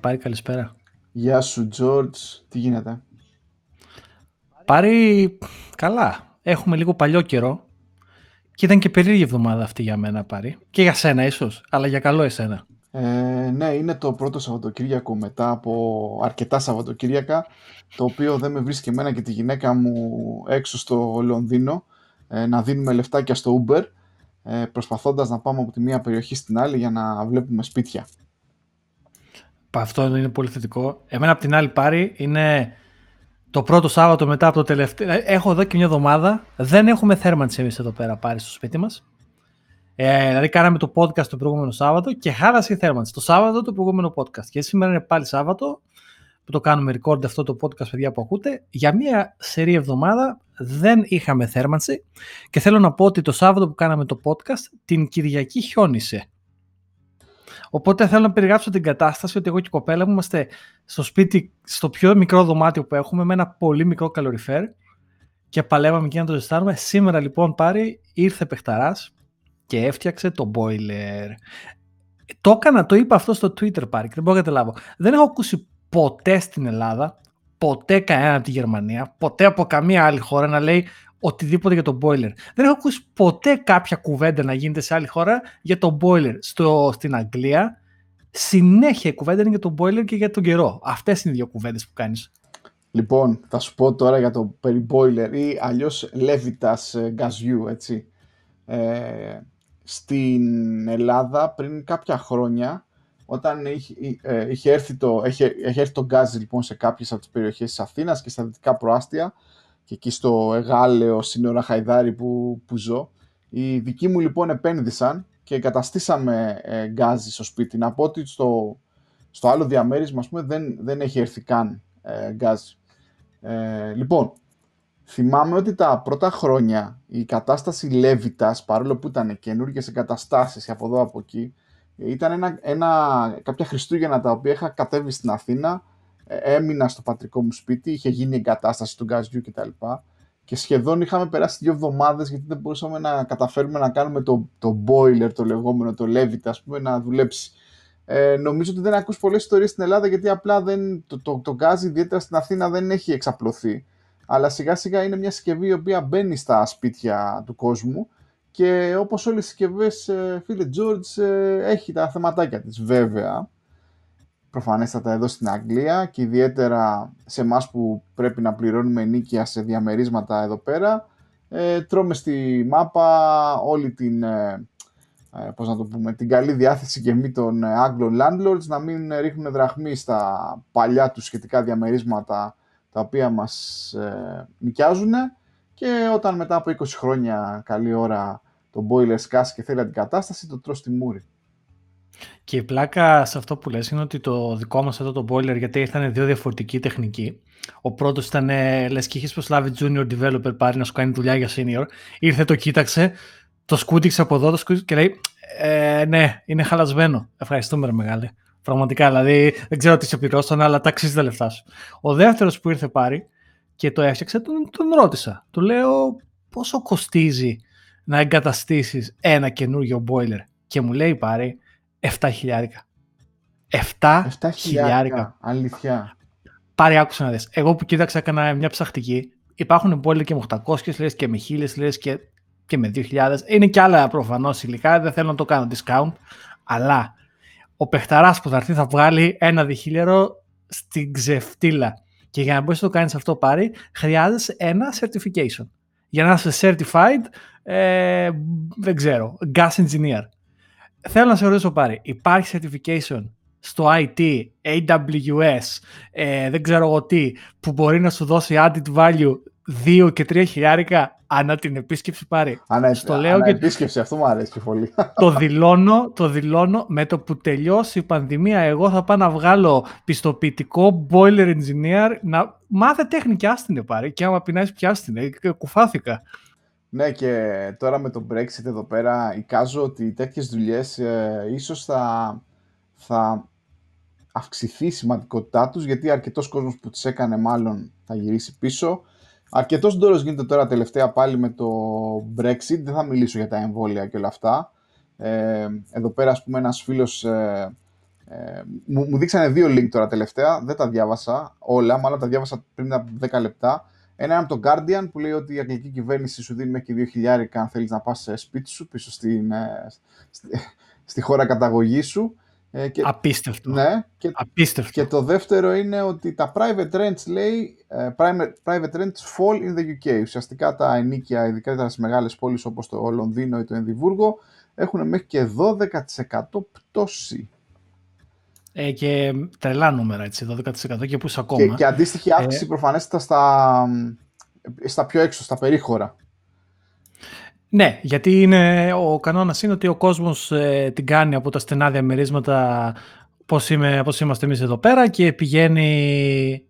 Πάρη, καλησπέρα. Γεια σου, George. Τι γίνεται; Πάρη, καλά. Έχουμε λίγο παλιό καιρό και ήταν και περίεργη εβδομάδα αυτή για μένα, Πάρη. Και για σένα ίσως, αλλά για καλό εσένα. Ε, ναι, είναι το πρώτο Σαββατοκύριακο μετά από αρκετά Σαββατοκύριακα, το οποίο δεν με βρίσκει εμένα και τη γυναίκα μου έξω στο Λονδίνο, ε, να δίνουμε λεφτάκια στο Uber, ε, προσπαθώντας να πάμε από τη μία περιοχή στην άλλη για να βλέπουμε σπίτια. Αυτό είναι πολύ θετικό. Εμένα από την άλλη πάρη είναι το πρώτο Σάββατο μετά από το τελευταίο. Ε, έχω εδώ και μια εβδομάδα. Δεν έχουμε θέρμανση εμείς εδώ πέρα πάρει στο σπίτι μας. Ε, δηλαδή, κάναμε το podcast το προηγούμενο Σάββατο και χάλασε η θέρμανση. Το Σάββατο το προηγούμενο podcast. Και σήμερα είναι πάλι Σάββατο που το κάνουμε record αυτό το podcast, παιδιά που ακούτε. Για μια σερή εβδομάδα δεν είχαμε θέρμανση και θέλω να πω ότι το Σάββατο που κάναμε το podcast την Κυριακή χιόνισε. Οπότε θέλω να περιγράψω την κατάσταση ότι εγώ και η κοπέλα μου είμαστε στο σπίτι, στο πιο μικρό δωμάτιο που έχουμε, με ένα πολύ μικρό καλοριφέρ και παλεύαμε και να το ζεστάνουμε. Σήμερα λοιπόν πάρει, ήρθε παιχταράς και έφτιαξε το boiler. Το έκανα, το είπα αυτό στο Twitter πάρει και δεν μπορώ να καταλάβω. Δεν έχω ακούσει ποτέ στην Ελλάδα, ποτέ κανένα από τη Γερμανία, ποτέ από καμία άλλη χώρα να λέει οτιδήποτε για το boiler. Δεν έχω ακούσει ποτέ κάποια κουβέντα να γίνεται σε άλλη χώρα για το boiler. Στο, στην Αγγλία συνέχεια η κουβέντα είναι για το boiler και για τον καιρό. Αυτές είναι οι δύο κουβέντες που κάνεις. Λοιπόν, θα σου πω τώρα για το περί boiler ή αλλιώς λέβητα ε, γκαζιού, έτσι. Ε, στην Ελλάδα πριν κάποια χρόνια όταν είχε, ε, είχε έρθει το, είχε, είχε έρθει το γκάζι λοιπόν σε κάποιες από τις περιοχές της Αθήνας και στα δυτικά προάστια και εκεί στο Εγάλεο σύνορα Χαϊδάρι που, που ζω. Οι δικοί μου λοιπόν επένδυσαν και εγκαταστήσαμε ε, γκάζι στο σπίτι. Να πω ότι στο, στο άλλο διαμέρισμα πούμε, δεν, δεν έχει έρθει καν ε, γκάζι. Ε, λοιπόν, θυμάμαι ότι τα πρώτα χρόνια η κατάσταση Λέβιτας, παρόλο που ήταν καινούργιες εγκαταστάσεις από εδώ από εκεί, ήταν ένα, ένα, κάποια Χριστούγεννα τα οποία είχα κατέβει στην Αθήνα έμεινα στο πατρικό μου σπίτι, είχε γίνει εγκατάσταση του γκαζιού κτλ. Και σχεδόν είχαμε περάσει δύο εβδομάδες γιατί δεν μπορούσαμε να καταφέρουμε να κάνουμε το, το boiler, το λεγόμενο, το levit, ας πούμε, να δουλέψει. Ε, νομίζω ότι δεν ακούς πολλές ιστορίες στην Ελλάδα γιατί απλά δεν, το, το, το γκάζ ιδιαίτερα στην Αθήνα δεν έχει εξαπλωθεί. Αλλά σιγά σιγά είναι μια συσκευή η οποία μπαίνει στα σπίτια του κόσμου και όπως όλες οι συσκευές, ε, φίλε George, ε, έχει τα θεματάκια της βέβαια προφανέστατα εδώ στην Αγγλία και ιδιαίτερα σε εμάς που πρέπει να πληρώνουμε νίκια σε διαμερίσματα εδώ πέρα, ε, τρώμε στη μάπα όλη την, ε, ε πώς να το πούμε, την καλή διάθεση και μη των ε, Άγγλων landlords να μην ρίχνουν δραχμή στα παλιά τους σχετικά διαμερίσματα τα οποία μας ε, νοικιάζουν και όταν μετά από 20 χρόνια καλή ώρα το boiler σκάσει και θέλει αντικατάσταση το τρως στη μούρη. Και η πλάκα σε αυτό που λες είναι ότι το δικό μας εδώ το boiler, γιατί ήρθαν δύο διαφορετικοί τεχνικοί. Ο πρώτος ήταν, λες και είχες προσλάβει junior developer πάρει να σου κάνει δουλειά για senior. Ήρθε, το κοίταξε, το σκούτηξε από εδώ το σκούτηξε και λέει: ε, Ναι, είναι χαλασμένο. Ευχαριστούμε, ρε μεγάλη. Πραγματικά, δηλαδή δεν ξέρω τι σε πληρώσαν, αλλά τα αξίζει τα λεφτά σου. Ο δεύτερος που ήρθε πάρει και το έφτιαξε, τον, τον ρώτησα. Του λέω πόσο κοστίζει να εγκαταστήσεις ένα καινούριο boiler; Και μου λέει πάρει 7 χιλιάρικα. 7, 7 χιλιάρικα. Αλήθεια. Πάρε άκουσα να δεις. Εγώ που κοίταξα έκανα μια ψαχτική. Υπάρχουν πόλοι και με 800 λες και με 1000 λες και, και με 2000. Είναι και άλλα προφανώς υλικά. Δεν θέλω να το κάνω discount. Αλλά ο παιχταράς που θα έρθει θα βγάλει ένα διχίλιαρο στην ξεφτύλα. Και για να μπορείς να το κάνεις αυτό πάρει, χρειάζεσαι ένα certification. Για να είσαι certified, ε, δεν ξέρω, gas engineer θέλω να σε ρωτήσω πάρει, υπάρχει certification στο IT, AWS, ε, δεν ξέρω εγώ τι, που μπορεί να σου δώσει added value 2 και 3 χιλιάρικα ανά την επίσκεψη πάρει. Ανά, Στο ανά λέω και επίσκεψη, αυτό μου αρέσει πολύ. Το δηλώνω, το δηλώνω, με το που τελειώσει η πανδημία, εγώ θα πάω να βγάλω πιστοποιητικό boiler engineer, να μάθε τέχνη και άστινε πάρει και άμα πεινάει πιάστηνε, κουφάθηκα. Ναι, και τώρα με το Brexit εδώ πέρα εικάζω ότι τέτοιες δουλειές ε, ίσως θα, θα αυξηθεί η σημαντικότητά τους γιατί αρκετός κόσμος που τις έκανε μάλλον θα γυρίσει πίσω. Αρκετός ντόρος γίνεται τώρα τελευταία πάλι με το Brexit, δεν θα μιλήσω για τα εμβόλια και όλα αυτά. Ε, εδώ πέρα ας πούμε ένας φίλος ε, Ε, μου, μου δείξανε δύο link τώρα τελευταία, δεν τα διάβασα όλα, μάλλον τα διάβασα πριν από 10 λεπτά. Ένα είναι από το Guardian που λέει ότι η αγγλική κυβέρνηση σου δίνει μέχρι και 2.000 αν θέλεις να πας σπίτι σου, πίσω στην, ε, στη, στη χώρα καταγωγής σου. Ε, και, Απίστευτο. Ναι, και, Απίστευτο. Και το δεύτερο είναι ότι τα private rents λέει, uh, private, private rents fall in the UK. Ουσιαστικά τα ενίκια, ειδικά στις μεγάλες πόλεις όπως το Λονδίνο ή το Ενδιβούργο, έχουν μέχρι και 12% πτώση. Ε, και τρελά νούμερα, έτσι, 12% και πούς ακόμα. Και, και αντίστοιχη αύξηση ε... προφανέστατα στα, στα πιο έξω, στα περίχωρα. Ναι, γιατί είναι, ο κανόνας είναι ότι ο κόσμος ε, την κάνει από τα στενά διαμερίσματα πώς, είμαι, πώς είμαστε εμείς εδώ πέρα και πηγαίνει,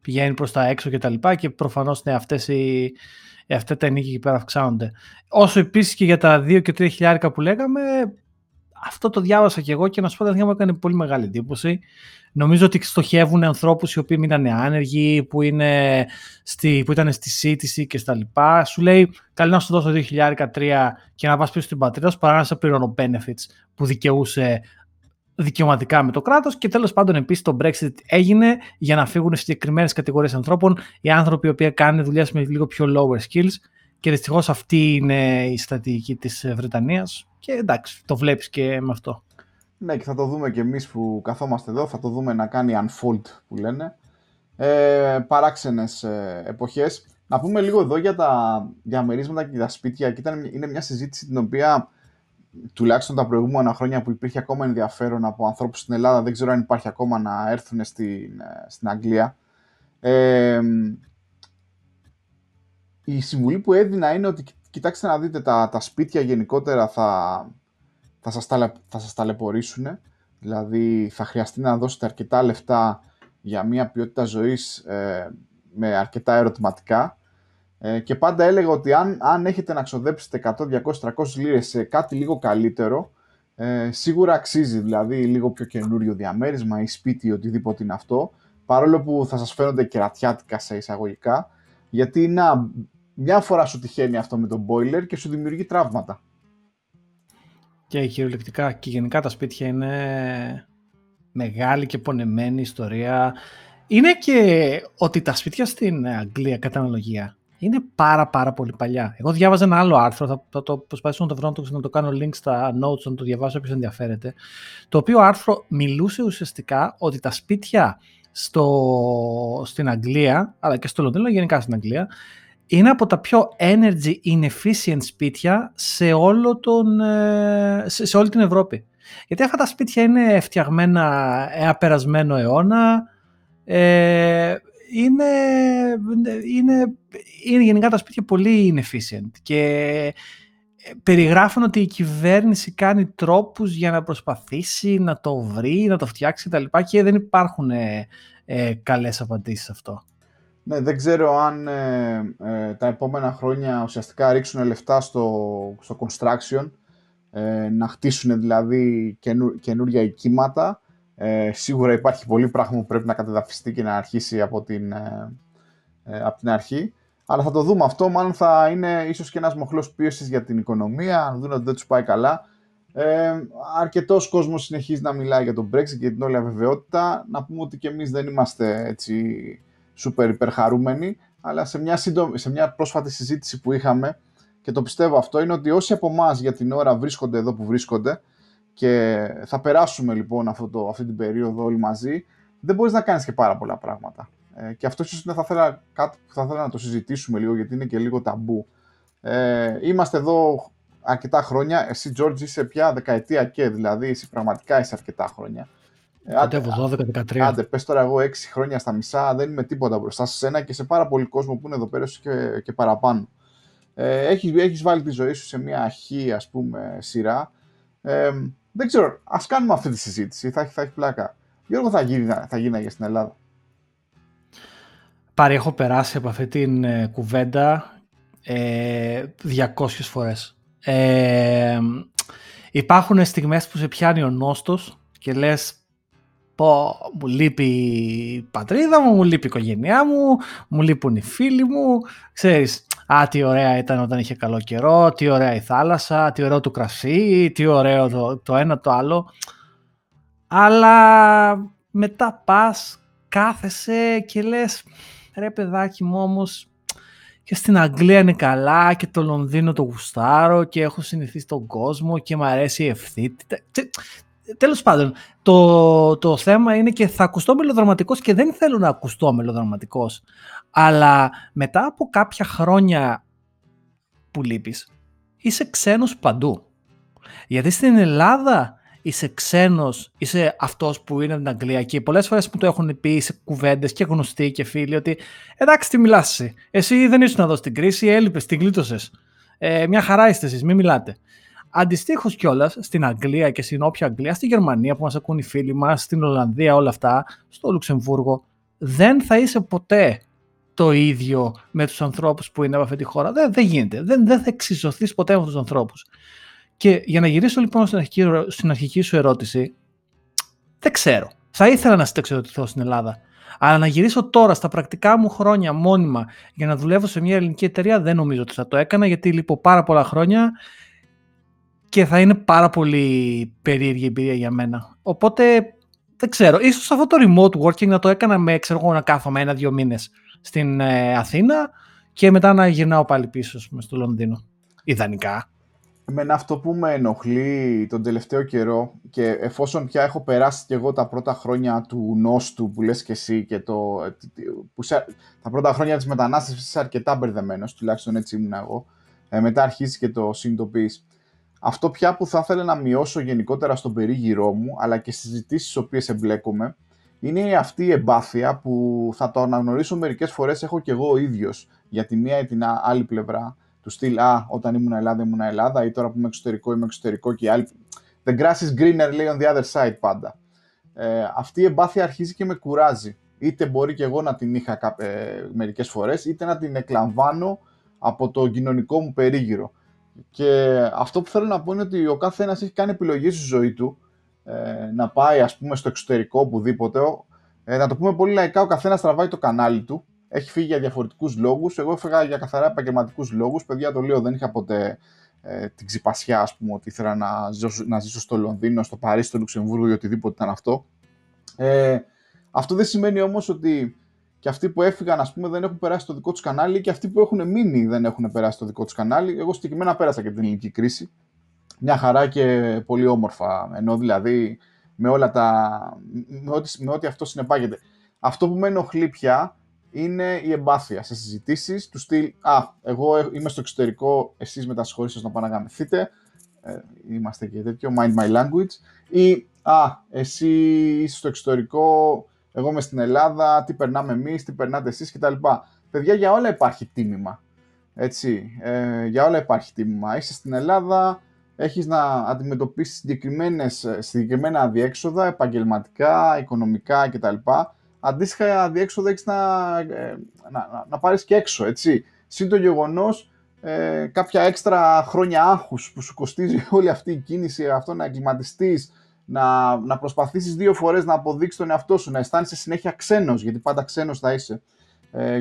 πηγαίνει προς τα έξω και τα λοιπά και προφανώς ναι, αυτές οι, αυτά τα ενίκη εκεί πέρα αυξάνονται. Όσο επίσης και για τα 2 και 3 χιλιάρικα που λέγαμε, αυτό το διάβασα και εγώ και να σου πω ότι μου έκανε πολύ μεγάλη εντύπωση. Νομίζω ότι στοχεύουν ανθρώπους οι οποίοι μείνανε άνεργοι, που, είναι στη, που ήταν στη σύντηση και στα λοιπά. Σου λέει, καλή να σου δώσω 2.003 και να πας πίσω στην πατρίδα σου παρά να σε πληρώνω benefits που δικαιούσε δικαιωματικά με το κράτος και τέλος πάντων επίσης το Brexit έγινε για να φύγουν συγκεκριμένες κατηγορίες ανθρώπων οι άνθρωποι οι οποίοι κάνουν δουλειές με λίγο πιο lower skills και δυστυχώς αυτή είναι η στρατηγική της Βρετανίας και εντάξει, το βλέπεις και με αυτό. Ναι, και θα το δούμε και εμείς που καθόμαστε εδώ, θα το δούμε να κάνει unfold που λένε. Ε, παράξενες ε, εποχές. Να πούμε λίγο εδώ για τα διαμερίσματα και τα σπίτια. Και ήταν, είναι μια συζήτηση την οποία τουλάχιστον τα προηγούμενα χρόνια που υπήρχε ακόμα ενδιαφέρον από ανθρώπους στην Ελλάδα, δεν ξέρω αν υπάρχει ακόμα να έρθουν στην, ε, στην Αγγλία. Ε, η συμβουλή που έδινα είναι ότι κοιτάξτε να δείτε τα, τα σπίτια γενικότερα θα, θα, σας, ταλαι, θα σας ταλαιπωρήσουν. Δηλαδή θα χρειαστεί να δώσετε αρκετά λεφτά για μια ποιότητα ζωής ε, με αρκετά ερωτηματικά. Ε, και πάντα έλεγα ότι αν, αν έχετε να ξοδέψετε 100, 200, 300 λίρες σε κάτι λίγο καλύτερο, ε, σίγουρα αξίζει δηλαδή λίγο πιο καινούριο διαμέρισμα ή σπίτι ή οτιδήποτε είναι αυτό, παρόλο που θα σας φαίνονται κερατιάτικα σε εισαγωγικά, γιατί να, μια φορά σου τυχαίνει αυτό με τον boiler και σου δημιουργεί τραύματα. Και χειρολεκτικά και γενικά τα σπίτια είναι μεγάλη και πονεμένη ιστορία. Είναι και ότι τα σπίτια στην Αγγλία κατά αναλογία είναι πάρα πάρα πολύ παλιά. Εγώ διάβαζα ένα άλλο άρθρο, θα, θα το προσπαθήσω να το βρω, να το κάνω link στα notes, να το διαβάσω όποιος ενδιαφέρεται. Το οποίο άρθρο μιλούσε ουσιαστικά ότι τα σπίτια στο, στην Αγγλία, αλλά και στο Λονδίνο, γενικά στην Αγγλία, είναι από τα πιο energy inefficient σπίτια σε, όλο τον, ε, σε, σε όλη την Ευρώπη. Γιατί αυτά τα σπίτια είναι φτιαγμένα ένα περασμένο αιώνα, ε, είναι, είναι, είναι γενικά τα σπίτια πολύ inefficient και ε, περιγράφουν ότι η κυβέρνηση κάνει τρόπους για να προσπαθήσει να το βρει, να το φτιάξει κτλ. Και δεν υπάρχουν ε, ε, καλές απαντήσεις σε αυτό. Ναι, δεν ξέρω αν ε, ε, τα επόμενα χρόνια ουσιαστικά ρίξουν λεφτά στο, στο construction, ε, να χτίσουν δηλαδή καινού, καινούρια οικήματα. Ε, σίγουρα υπάρχει πολύ πράγμα που πρέπει να κατεδαφιστεί και να αρχίσει από την, από την αρχή. Αλλά θα το δούμε αυτό. Μάλλον θα είναι ίσως και ένας μοχλός πίεσης για την οικονομία, αν δουν ότι δεν τους πάει καλά. Ε, αρκετός κόσμος συνεχίζει να μιλάει για τον Brexit και την όλη αβεβαιότητα. Να πούμε ότι και εμείς δεν είμαστε έτσι σούπερ υπερχαρούμενοι, αλλά σε μια, σύντομη, σε μια πρόσφατη συζήτηση που είχαμε και το πιστεύω αυτό είναι ότι όσοι από εμάς για την ώρα βρίσκονται εδώ που βρίσκονται και θα περάσουμε λοιπόν αυτό το, αυτή την περίοδο όλοι μαζί, δεν μπορείς να κάνεις και πάρα πολλά πράγματα. Ε, και αυτός ίσως είναι θα ήθελα, κάτι που θα ήθελα να το συζητήσουμε λίγο γιατί είναι και λίγο ταμπού. Ε, είμαστε εδώ αρκετά χρόνια, εσύ George είσαι πια δεκαετία και δηλαδή εσύ πραγματικά είσαι αρκετά χρόνια. Άντε, 12-13. Άντε, πες τώρα εγώ 6 χρόνια στα μισά, δεν είμαι τίποτα μπροστά σε σένα και σε πάρα πολύ κόσμο που είναι εδώ πέρα και, και παραπάνω. Ε, έχεις, έχεις βάλει τη ζωή σου σε μια αρχή, ας πούμε, σειρά. Ε, δεν ξέρω, ας κάνουμε αυτή τη συζήτηση, θα, θα έχει πλάκα. Γιώργο, θα, γίνει, θα γίναγε στην Ελλάδα. Πάρη, έχω περάσει από αυτή την ε, κουβέντα ε, 200 φορές. Ε, υπάρχουν στιγμές που σε πιάνει ο νόστος και λες πω μου λείπει η πατρίδα μου, μου λείπει η οικογένειά μου, μου λείπουν οι φίλοι μου, ξέρεις, α, τι ωραία ήταν όταν είχε καλό καιρό, τι ωραία η θάλασσα, τι ωραίο το κρασί, τι ωραίο το, το ένα το άλλο. Αλλά μετά πας, κάθεσαι και λες, ρε παιδάκι μου όμως, και στην Αγγλία είναι καλά και το Λονδίνο το γουστάρω και έχω συνηθίσει τον κόσμο και μου αρέσει η ευθύτητα. Τέλος πάντων, το, το θέμα είναι και θα ακουστώ μελοδραματικός και δεν θέλω να ακουστώ μελοδραματικός. Αλλά μετά από κάποια χρόνια που λείπεις, είσαι ξένος παντού. Γιατί στην Ελλάδα είσαι ξένος, είσαι αυτός που είναι από την Αγγλία και πολλές φορές που το έχουν πει σε κουβέντες και γνωστοί και φίλοι ότι εντάξει τι μιλάς εσύ, εσύ δεν ήσουν εδώ στην κρίση, έλειπες, την γλίτωσες. Ε, μια χαρά είστε εσείς, μην μιλάτε. Αντιστοίχως κιόλας στην Αγγλία και στην όποια Αγγλία, στη Γερμανία που μας ακούν οι φίλοι μας, στην Ολλανδία, όλα αυτά, στο Λουξεμβούργο, δεν θα είσαι ποτέ το ίδιο με τους ανθρώπους που είναι από αυτή τη χώρα. Δεν, δεν γίνεται. Δεν, δεν θα εξισωθείς ποτέ με τους ανθρώπους. Και για να γυρίσω λοιπόν στην αρχική, στην αρχική σου ερώτηση, δεν ξέρω. Θα ήθελα να συνταξιδοτηθώ στην Ελλάδα. Αλλά να γυρίσω τώρα στα πρακτικά μου χρόνια μόνιμα για να δουλεύω σε μια ελληνική εταιρεία δεν νομίζω ότι θα το έκανα γιατί λείπω πάρα πολλά χρόνια και θα είναι πάρα πολύ περίεργη εμπειρία για μένα. Οπότε δεν ξέρω. Ίσως αυτό το remote working να το έκανα με ξέρω εγώ να κάθομαι ένα-δύο μήνες στην ε, Αθήνα και μετά να γυρνάω πάλι πίσω στο Λονδίνο. Ιδανικά. Εμένα αυτό που με ενοχλεί τον τελευταίο καιρό και εφόσον πια έχω περάσει και εγώ τα πρώτα χρόνια του νόστου που λες και εσύ και το, που σε, τα πρώτα χρόνια της μετανάστευσης είσαι αρκετά μπερδεμένος, τουλάχιστον έτσι ήμουν εγώ, ε, μετά αρχίζει και το συνειδητοποιείς. Αυτό πια που θα ήθελα να μειώσω γενικότερα στον περίγυρό μου, αλλά και στις συζητήσεις στις οποίες εμπλέκομαι, είναι αυτή η εμπάθεια που θα το αναγνωρίσω μερικές φορές έχω και εγώ ο ίδιος για τη μία ή την άλλη πλευρά του στυλ «Α, όταν ήμουν Ελλάδα ήμουν Ελλάδα» ή «Τώρα που είμαι εξωτερικό είμαι εξωτερικό» και οι άλλοι. «The grass is greener» λέει on the other side πάντα. Ε, αυτή η εμπάθεια αρχίζει και με κουράζει. Είτε μπορεί και εγώ να την είχα ε, μερικές φορές, είτε να την εκλαμβάνω από το κοινωνικό μου περίγυρο. Και αυτό που θέλω να πω είναι ότι ο κάθε ένας έχει κάνει επιλογή στη ζωή του ε, να πάει ας πούμε στο εξωτερικό οπουδήποτε. Ε, να το πούμε πολύ λαϊκά, ο καθένας τραβάει το κανάλι του έχει φύγει για διαφορετικούς λόγους. Εγώ έφυγα για καθαρά επαγγελματικούς λόγους. Παιδιά, το λέω, δεν είχα ποτέ ε, την ξυπασιά, ας πούμε, ότι ήθελα να ζήσω, να ζήσω στο Λονδίνο, στο Παρίσι, στο Λουξεμβούργο ή οτιδήποτε ήταν αυτό. Ε, αυτό δεν σημαίνει όμως ότι και αυτοί που έφυγαν, ας πούμε, δεν έχουν περάσει το δικό τους κανάλι και αυτοί που έχουν μείνει δεν έχουν περάσει το δικό τους κανάλι. Εγώ συγκεκριμένα πέρασα και την ελληνική κρίση. Μια χαρά και πολύ όμορφα. Ενώ δηλαδή με όλα τα. με ό,τι, με ό,τι αυτό συνεπάγεται. Αυτό που με ενοχλεί πια είναι η εμπάθεια σε συζητήσεις του στυλ Α, εγώ είμαι στο εξωτερικό, εσείς με τα σχόλια σας να πάνε να γαμηθείτε. Ε, είμαστε και τέτοιο, mind my language. Ή Α, εσύ είσαι στο εξωτερικό, εγώ είμαι στην Ελλάδα, τι περνάμε εμείς, τι περνάτε εσείς κτλ. Παιδιά, για όλα υπάρχει τίμημα. Έτσι, ε, για όλα υπάρχει τίμημα. Είσαι στην Ελλάδα, έχεις να αντιμετωπίσεις συγκεκριμένα αδιέξοδα, επαγγελματικά, οικονομικά κτλ αντίστοιχα διέξοδο έχεις να, ε, να, να, να πάρεις και έξω, έτσι. Συν το γεγονός ε, κάποια έξτρα χρόνια άγχους που σου κοστίζει όλη αυτή η κίνηση, αυτό να εγκληματιστείς, να, να προσπαθήσεις δύο φορές να αποδείξεις τον εαυτό σου, να αισθάνεσαι συνέχεια ξένος, γιατί πάντα ξένος θα είσαι ε,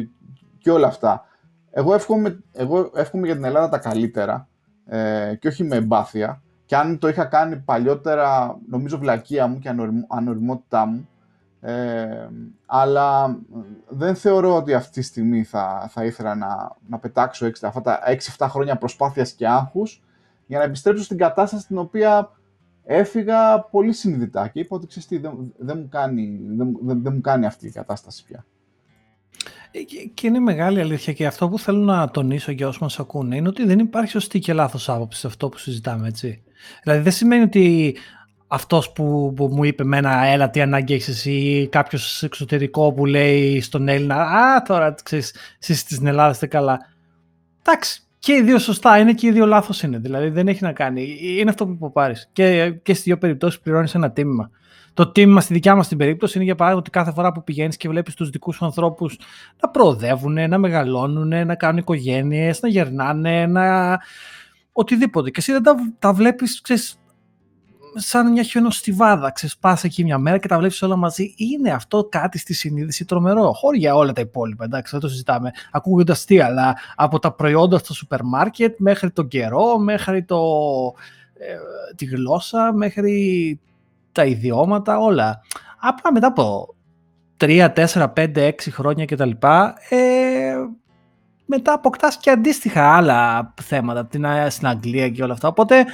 και όλα αυτά. Εγώ εύχομαι, εγώ εύχομαι για την Ελλάδα τα καλύτερα ε, και όχι με εμπάθεια. Και αν το είχα κάνει παλιότερα, νομίζω βλακεία μου και ανοριμότητά μου, ε, αλλά δεν θεωρώ ότι αυτή τη στιγμή θα, θα ήθελα να, να πετάξω αυτά τα 6-7 χρόνια προσπάθειας και άγχους για να επιστρέψω στην κατάσταση στην οποία έφυγα πολύ συνειδητά και είπα ότι ξέρεις τι, δεν, δεν, μου κάνει, δεν, δεν, μου κάνει αυτή η κατάσταση πια. Ε, και είναι μεγάλη αλήθεια και αυτό που θέλω να τονίσω για όσους μας ακούνε είναι ότι δεν υπάρχει σωστή και λάθος άποψη σε αυτό που συζητάμε, έτσι. Δηλαδή δεν σημαίνει ότι αυτός που, που μου είπε μένα έλα τι ανάγκη έχεις εσύ ή κάποιος εξωτερικό που λέει στον Έλληνα α τώρα ξέρεις εσείς στην Ελλάδα είστε καλά εντάξει και οι δύο σωστά είναι και οι δύο λάθος είναι δηλαδή δεν έχει να κάνει είναι αυτό που πάρεις και, και στις δύο περιπτώσεις πληρώνεις ένα τίμημα το τίμημα στη δικιά μας την περίπτωση είναι για παράδειγμα ότι κάθε φορά που πηγαίνεις και βλέπεις τους δικούς σου ανθρώπους να προοδεύουν, να μεγαλώνουν, να κάνουν οικογένειες, να γερνάνε, να. οτιδήποτε. Και εσύ δεν τα, τα βλέπεις, σαν μια χιονοστιβάδα. Ξεσπάσει εκεί μια μέρα και τα βλέπεις όλα μαζί. Είναι αυτό κάτι στη συνείδηση τρομερό. Χωρί για όλα τα υπόλοιπα, εντάξει, δεν το συζητάμε. Ακούγοντας τι, αλλά από τα προϊόντα στο σούπερ μάρκετ μέχρι τον καιρό, μέχρι το, ε, τη γλώσσα, μέχρι τα ιδιώματα, όλα. Απλά μετά από 3, 4, 5, 6 χρόνια κτλ. Ε, μετά αποκτάς και αντίστοιχα άλλα θέματα την, στην Αγγλία και όλα αυτά. Οπότε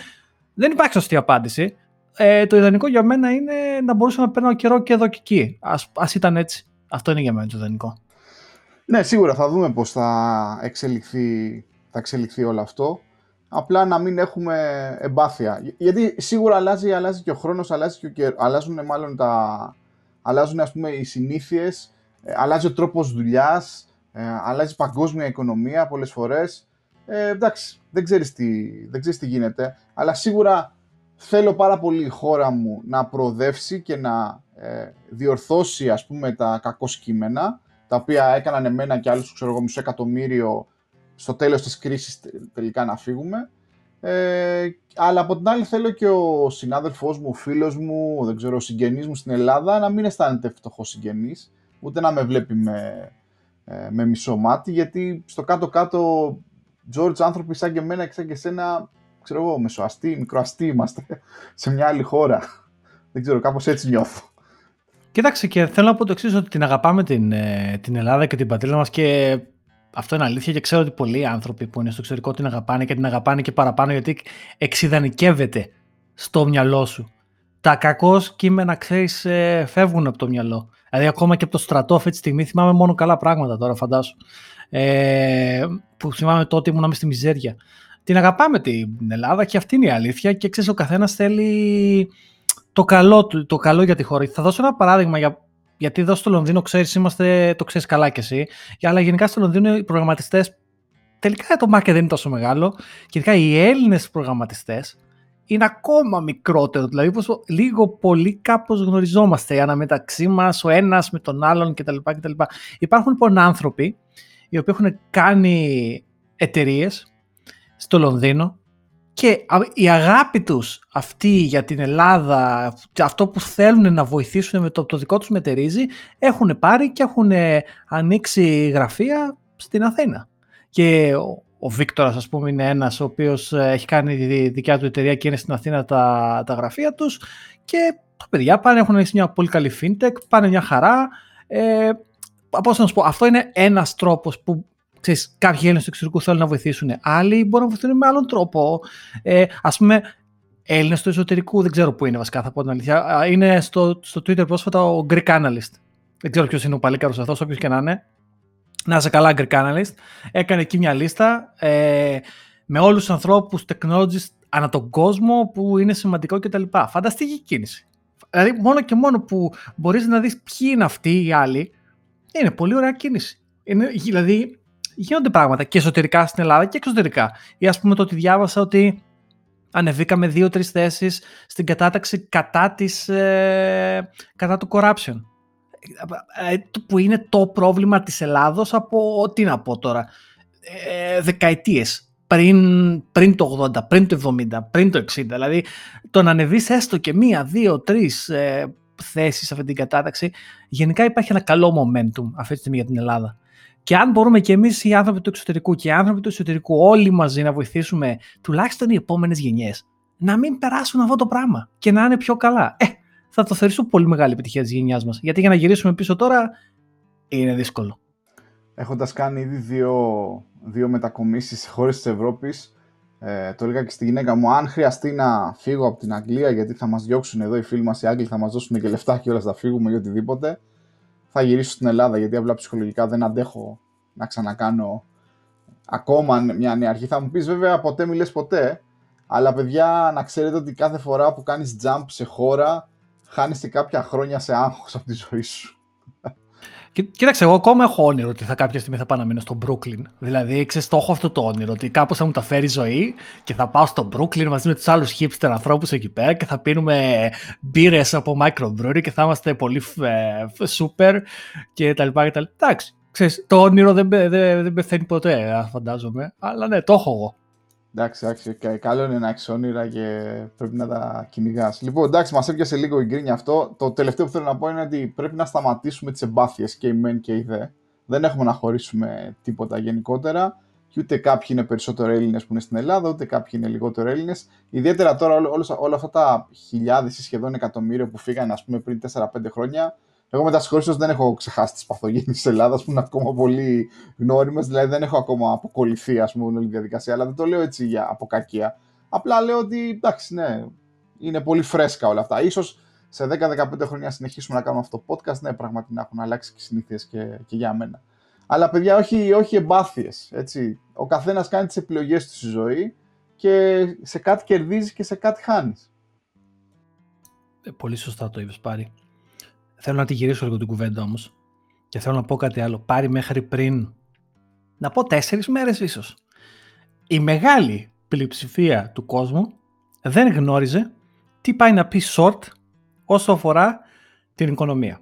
δεν υπάρχει σωστή απάντηση. Ε, το ιδανικό για μένα είναι να μπορούσα να παίρνω καιρό και εδώ και εκεί. Ας, ας ήταν έτσι. Αυτό είναι για μένα το ιδανικό. Ναι, σίγουρα θα δούμε πώς θα εξελιχθεί, θα εξελιχθεί όλο αυτό. Απλά να μην έχουμε εμπάθεια. Γιατί σίγουρα αλλάζει, αλλάζει και ο χρόνος, αλλάζει και ο καιρός, αλλάζουν μάλλον τα... Αλλάζουν ας πούμε οι συνήθειες, ε, αλλάζει ο τρόπος δουλειάς, ε, αλλάζει παγκόσμια οικονομία πολλές φορές. Ε, εντάξει, δεν ξέρεις, τι, δεν ξέρεις τι γίνεται, αλλά σίγουρα θέλω πάρα πολύ η χώρα μου να προοδεύσει και να ε, διορθώσει ας πούμε τα κακό κείμενα, τα οποία έκαναν εμένα και άλλους, ξέρω εγώ, μισό εκατομμύριο στο τέλος της κρίσης τελικά να φύγουμε. Ε, αλλά από την άλλη θέλω και ο συνάδελφός μου, ο φίλος μου, δεν ξέρω, ο συγγενής μου στην Ελλάδα να μην αισθάνεται φτωχός συγγενής, ούτε να με βλέπει με, ε, με μισό μάτι, γιατί στο κάτω-κάτω George άνθρωποι σαν και εμένα και σαν και εσένα, ξέρω εγώ, μεσοαστή, μικροαστή είμαστε σε μια άλλη χώρα. Δεν ξέρω, κάπως έτσι νιώθω. Κοίταξε και θέλω να πω το εξής ότι την αγαπάμε την, ε, την Ελλάδα και την πατρίδα μας και αυτό είναι αλήθεια και ξέρω ότι πολλοί άνθρωποι που είναι στο εξωτερικό την αγαπάνε και την αγαπάνε και παραπάνω γιατί εξειδανικεύεται στο μυαλό σου. Τα κακός κείμενα, ξέρεις, ε, φεύγουν από το μυαλό. Δηλαδή, ακόμα και από το στρατό αυτή τη στιγμή θυμάμαι μόνο καλά πράγματα τώρα, φαντάσου. Ε, που θυμάμαι τότε ήμουν στη μιζέρια. Την αγαπάμε την Ελλάδα και αυτή είναι η αλήθεια και ξέρεις, ο καθένας θέλει το καλό, το καλό για τη χώρα. Θα δώσω ένα παράδειγμα για γιατί εδώ στο Λονδίνο ξέρεις, είμαστε, το ξέρεις καλά κι εσύ, αλλά γενικά στο Λονδίνο οι προγραμματιστές, τελικά το market δεν είναι τόσο μεγάλο και ειδικά οι Έλληνες προγραμματιστές είναι ακόμα μικρότερο, δηλαδή πως λίγο πολύ κάπως γνωριζόμαστε αναμεταξύ μας, ο ένας με τον άλλον κτλ. κτλ. Υπάρχουν λοιπόν άνθρωποι οι οποίοι έχουν κάνει εταιρείες στο Λονδίνο και η αγάπη τους αυτή για την Ελλάδα, αυτό που θέλουν να βοηθήσουν με το, το δικό τους μετερίζει, έχουν πάρει και έχουν ανοίξει γραφεία στην Αθήνα. Και ο, ο Βίκτορας, ας πούμε, είναι ένας ο οποίος ε, έχει κάνει τη δικιά του εταιρεία και είναι στην Αθήνα τα, τα γραφεία τους και τα παιδιά πάνε, έχουν ανοίξει μια πολύ καλή fintech, πάνε μια χαρά. Ε, πώς να σου πω, αυτό είναι ένας τρόπος που ξέρεις, κάποιοι Έλληνες του εξωτερικού θέλουν να βοηθήσουν. Άλλοι μπορούν να βοηθήσουν με άλλον τρόπο. Ε, Α πούμε, Έλληνες του εσωτερικού, δεν ξέρω πού είναι βασικά, θα πω την αλήθεια. Είναι στο, στο Twitter πρόσφατα ο Greek Analyst. Δεν ξέρω ποιος είναι ο παλίκαρο αυτός, όποιος και να είναι. Να είσαι καλά, Greek Analyst. Έκανε εκεί μια λίστα ε, με όλους τους ανθρώπους, technologists ανά τον κόσμο που είναι σημαντικό κτλ. Φανταστική κίνηση. Δηλαδή, μόνο και μόνο που μπορείς να δεις ποιοι είναι αυτοί οι άλλοι, είναι πολύ ωραία κίνηση. Είναι, δηλαδή, γίνονται πράγματα και εσωτερικά στην Ελλάδα και εξωτερικά. Ή ας πούμε το ότι διάβασα ότι ανεβήκαμε δύο-τρεις θέσεις στην κατάταξη κατά, της, ε, κατά του corruption. Ε, που είναι το πρόβλημα της Ελλάδος από, τι να πω τώρα, ε, δεκαετίες. Πριν, πριν το 80, πριν το 70, πριν το 60. Δηλαδή το να ανεβείς έστω και μία, δύο, τρεις ε, θέσεις σε αυτή την κατάταξη, γενικά υπάρχει ένα καλό momentum αυτή τη στιγμή για την Ελλάδα. Και αν μπορούμε και εμείς οι άνθρωποι του εξωτερικού και οι άνθρωποι του εσωτερικού όλοι μαζί να βοηθήσουμε τουλάχιστον οι επόμενες γενιές να μην περάσουν αυτό το πράγμα και να είναι πιο καλά. Ε, θα το θεωρήσω πολύ μεγάλη επιτυχία της γενιάς μας. Γιατί για να γυρίσουμε πίσω τώρα είναι δύσκολο. Έχοντας κάνει ήδη δύο, δύο μετακομίσεις σε χώρες της Ευρώπης, ε, το έλεγα και στη γυναίκα μου, αν χρειαστεί να φύγω από την Αγγλία, γιατί θα μας διώξουν εδώ οι φίλοι μας οι Άγγλοι, θα μας δώσουν και λεφτά και όλα θα φύγουμε ή οτιδήποτε θα γυρίσω στην Ελλάδα γιατί απλά ψυχολογικά δεν αντέχω να ξανακάνω ακόμα μια νέα αρχή. Θα μου πεις βέβαια ποτέ μιλες ποτέ, αλλά παιδιά να ξέρετε ότι κάθε φορά που κάνεις jump σε χώρα χάνεις και κάποια χρόνια σε άγχος από τη ζωή σου. Κοίταξε, εγώ ακόμα έχω όνειρο ότι θα κάποια στιγμή θα πάω να μείνω στο Brooklyn. Δηλαδή, ξέρεις, το έχω αυτό το όνειρο ότι κάπως θα μου τα φέρει η ζωή και θα πάω στο Brooklyn μαζί με τους άλλους hipster ανθρώπους εκεί πέρα και θα πίνουμε μπύρες από microbrewery και θα είμαστε πολύ ε, super και τα λοιπά και τα λοιπά. Εντάξει, ξέρεις, το όνειρο δεν, δεν, δεν πεθαίνει ποτέ, φαντάζομαι. Αλλά ναι, το έχω εγώ. Εντάξει, εντάξει, καλό είναι να έχεις όνειρα και πρέπει να τα κυνηγάς. Λοιπόν, εντάξει, μας έπιασε λίγο η γκρίνια αυτό. Το τελευταίο που θέλω να πω είναι ότι πρέπει να σταματήσουμε τις εμπάθειες και η μεν και η δε. Δεν έχουμε να χωρίσουμε τίποτα γενικότερα. και ούτε κάποιοι είναι περισσότερο Έλληνες που είναι στην Ελλάδα, ούτε κάποιοι είναι λιγότερο Έλληνες. Ιδιαίτερα τώρα όλα, όλα αυτά τα χιλιάδες ή σχεδόν εκατομμύρια που φύγανε ας πούμε, πριν 4-5 χρόνια. Εγώ με τα συγχωρήσω δεν έχω ξεχάσει τις παθογένειες της Ελλάδας που είναι ακόμα πολύ γνώριμες, δηλαδή δεν έχω ακόμα αποκολληθεί ας πούμε, όλη η διαδικασία, αλλά δεν το λέω έτσι για από κακία. Απλά λέω ότι εντάξει, ναι, είναι πολύ φρέσκα όλα αυτά. Ίσως σε 10-15 χρόνια συνεχίσουμε να κάνουμε αυτό το podcast, ναι, πράγματι να έχουν αλλάξει και συνήθειες και, και για μένα. Αλλά παιδιά, όχι, όχι εμπάθειες. Ο καθένας κάνει τις επιλογές του στη ζωή και σε κάτι κερδίζει και σε κάτι χάνεις. Ε, πολύ σωστά το είπες, Πάρη. Θέλω να τη γυρίσω λίγο την κουβέντα όμως. Και θέλω να πω κάτι άλλο. Πάρη μέχρι πριν, να πω τέσσερις μέρες ίσως. Η μεγάλη πλειοψηφία του κόσμου δεν γνώριζε τι πάει να πει short όσο αφορά την οικονομία.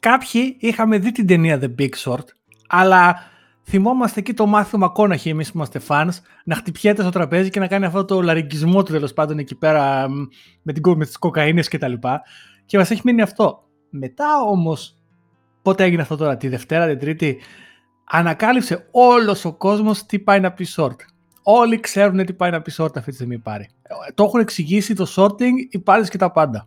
Κάποιοι είχαμε δει την ταινία The Big Short, αλλά θυμόμαστε εκεί το μάθημα Κόναχη, εμείς που είμαστε fans, να χτυπιέται στο τραπέζι και να κάνει αυτό το λαριγκισμό του τέλος πάντων εκεί πέρα με, την, με τις κοκαίνες και τα λοιπά. Και μας έχει μείνει αυτό. Μετά όμως, πότε έγινε αυτό τώρα, τη Δευτέρα, την Τρίτη, ανακάλυψε όλος ο κόσμος τι πάει να πει short. Όλοι ξέρουν τι πάει να πει short αυτή τη στιγμή πάρει. Το έχουν εξηγήσει το sorting, υπάρχει και τα πάντα.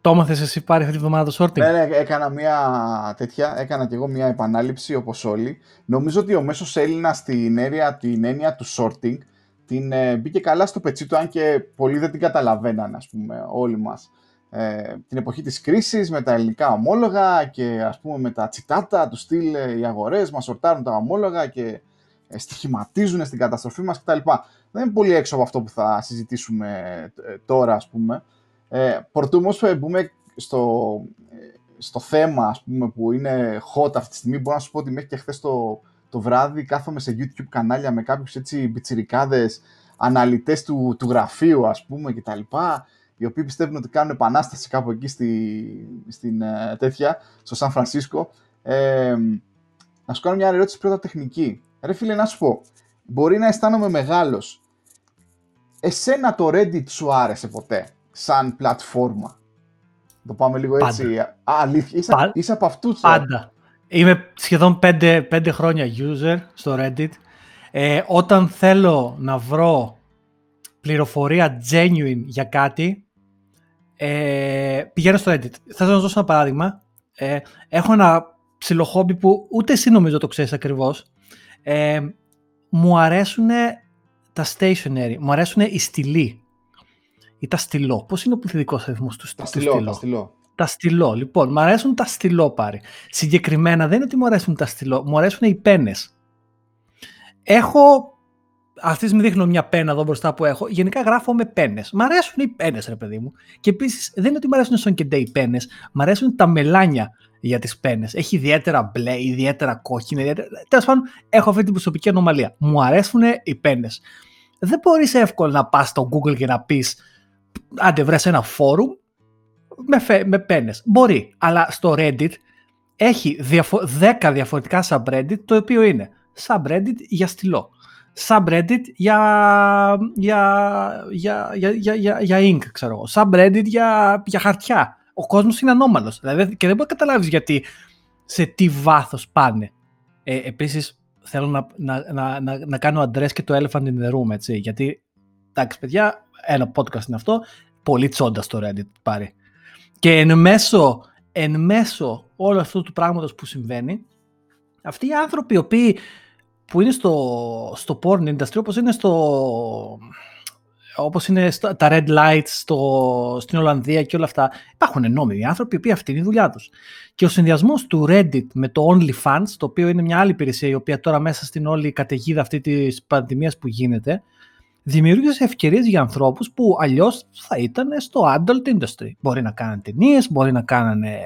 Το έμαθες εσύ πάρει αυτή τη βδομάδα το sorting. Ναι, ναι, έκανα μια τέτοια, έκανα και εγώ μια επανάληψη όπως όλοι. Νομίζω ότι ο μέσος Έλληνας στην έννοια, την έννοια του sorting την ε, μπήκε καλά στο πετσί του, αν και πολλοί δεν την καταλαβαίναν, ας πούμε, όλοι μας. Ε, την εποχή της κρίσης με τα ελληνικά ομόλογα και ας πούμε με τα τσιτάτα του στυλ ε, οι αγορές μας σορτάρουν τα ομόλογα και ε, στοιχηματίζουν στην καταστροφή μας κτλ. Δεν είναι πολύ έξω από αυτό που θα συζητήσουμε ε, τώρα ας πούμε. Ε, Πρωτού όμως μπούμε στο, στο θέμα ας πούμε, που είναι hot αυτή τη στιγμή, μπορώ να σου πω ότι μέχρι και χθες το, το βράδυ κάθομαι σε YouTube κανάλια με κάποιους έτσι μπιτσιρικάδες αναλυτές του, του γραφείου ας πούμε κτλ οι οποίοι πιστεύουν ότι κάνουν επανάσταση κάπου εκεί στη, στην ε, τέτοια, στο Σαν Φρανσίσκο. Ε, να σου κάνω μια ερώτηση πρώτα τεχνική. Ρε φίλε, να σου πω, μπορεί να αισθάνομαι μεγάλος. Εσένα το Reddit σου άρεσε ποτέ, σαν πλατφόρμα; Το πάμε λίγο έτσι. Πάντα. Α, αλήθεια, είσαι, είσαι από αυτούς. Ε; Πάντα. Είμαι σχεδόν πέντε, πέντε χρόνια user στο Reddit. Ε, όταν θέλω να βρω πληροφορία genuine για κάτι, ε, πηγαίνω στο Reddit. Θα σας δώσω ένα παράδειγμα. Ε, έχω ένα ψιλοχόμπι που ούτε εσύ νομίζω το ξέρεις ακριβώς. Ε, μου αρέσουν τα stationery, μου αρέσουν οι στυλοί ή τα στυλό. Πώς είναι ο πληθυντικός αριθμός του, τα στυλό, Τα στυλό. Τα στυλό. Λοιπόν, μου αρέσουν τα στυλό πάρει. Συγκεκριμένα δεν είναι ότι μου αρέσουν τα στυλό, μου αρέσουν οι πένες. Έχω αυτή τη δείχνω μια πένα εδώ μπροστά που έχω. Γενικά γράφω με πένες. Μ' αρέσουν οι πένες, ρε παιδί μου. Και επίσης δεν είναι ότι μ' αρέσουν στον και οι πένες. Μ' αρέσουν τα μελάνια για τις πένες. Έχει ιδιαίτερα μπλε, ιδιαίτερα κόκκινα. Ιδιαίτερα... Τέλος πάντων, έχω αυτή την προσωπική ανομαλία. Μου αρέσουν οι πένες. Δεν μπορείς εύκολα να πας στο Google και να πεις άντε βρες ένα φόρουμ με, με πένες. Μπορεί, αλλά στο Reddit έχει διαφο- 10 διαφορετικά subreddit το οποίο είναι subreddit για στυλό subreddit για, για, για, για, για, για, για ink, ξέρω εγώ. Subreddit για, για χαρτιά. Ο κόσμος είναι ανώμαλος. Δηλαδή, και δεν μπορεί να καταλάβεις γιατί σε τι βάθος πάνε. Ε, επίσης, θέλω να, να, να, να, να κάνω αντρές και το elephant in the room, έτσι. Γιατί, εντάξει, παιδιά, ένα podcast είναι αυτό. Πολύ τσόντας στο Reddit πάρει. Και εν μέσω, εν μέσω όλου αυτού του πράγματος που συμβαίνει, αυτοί οι άνθρωποι οι οποίοι που είναι στο, στο porn industry, όπως είναι στο όπως είναι στα, τα red lights στο, στην Ολλανδία και όλα αυτά, υπάρχουν νόμιμοι άνθρωποι οι αυτή είναι η δουλειά τους. Και ο συνδυασμός του Reddit με το OnlyFans, το οποίο είναι μια άλλη υπηρεσία η οποία τώρα μέσα στην όλη καταιγίδα αυτή της πανδημίας που γίνεται, δημιούργησε ευκαιρίες για ανθρώπους που αλλιώς θα ήταν στο adult industry. Μπορεί να κάνανε ταινίες, μπορεί να κάνανε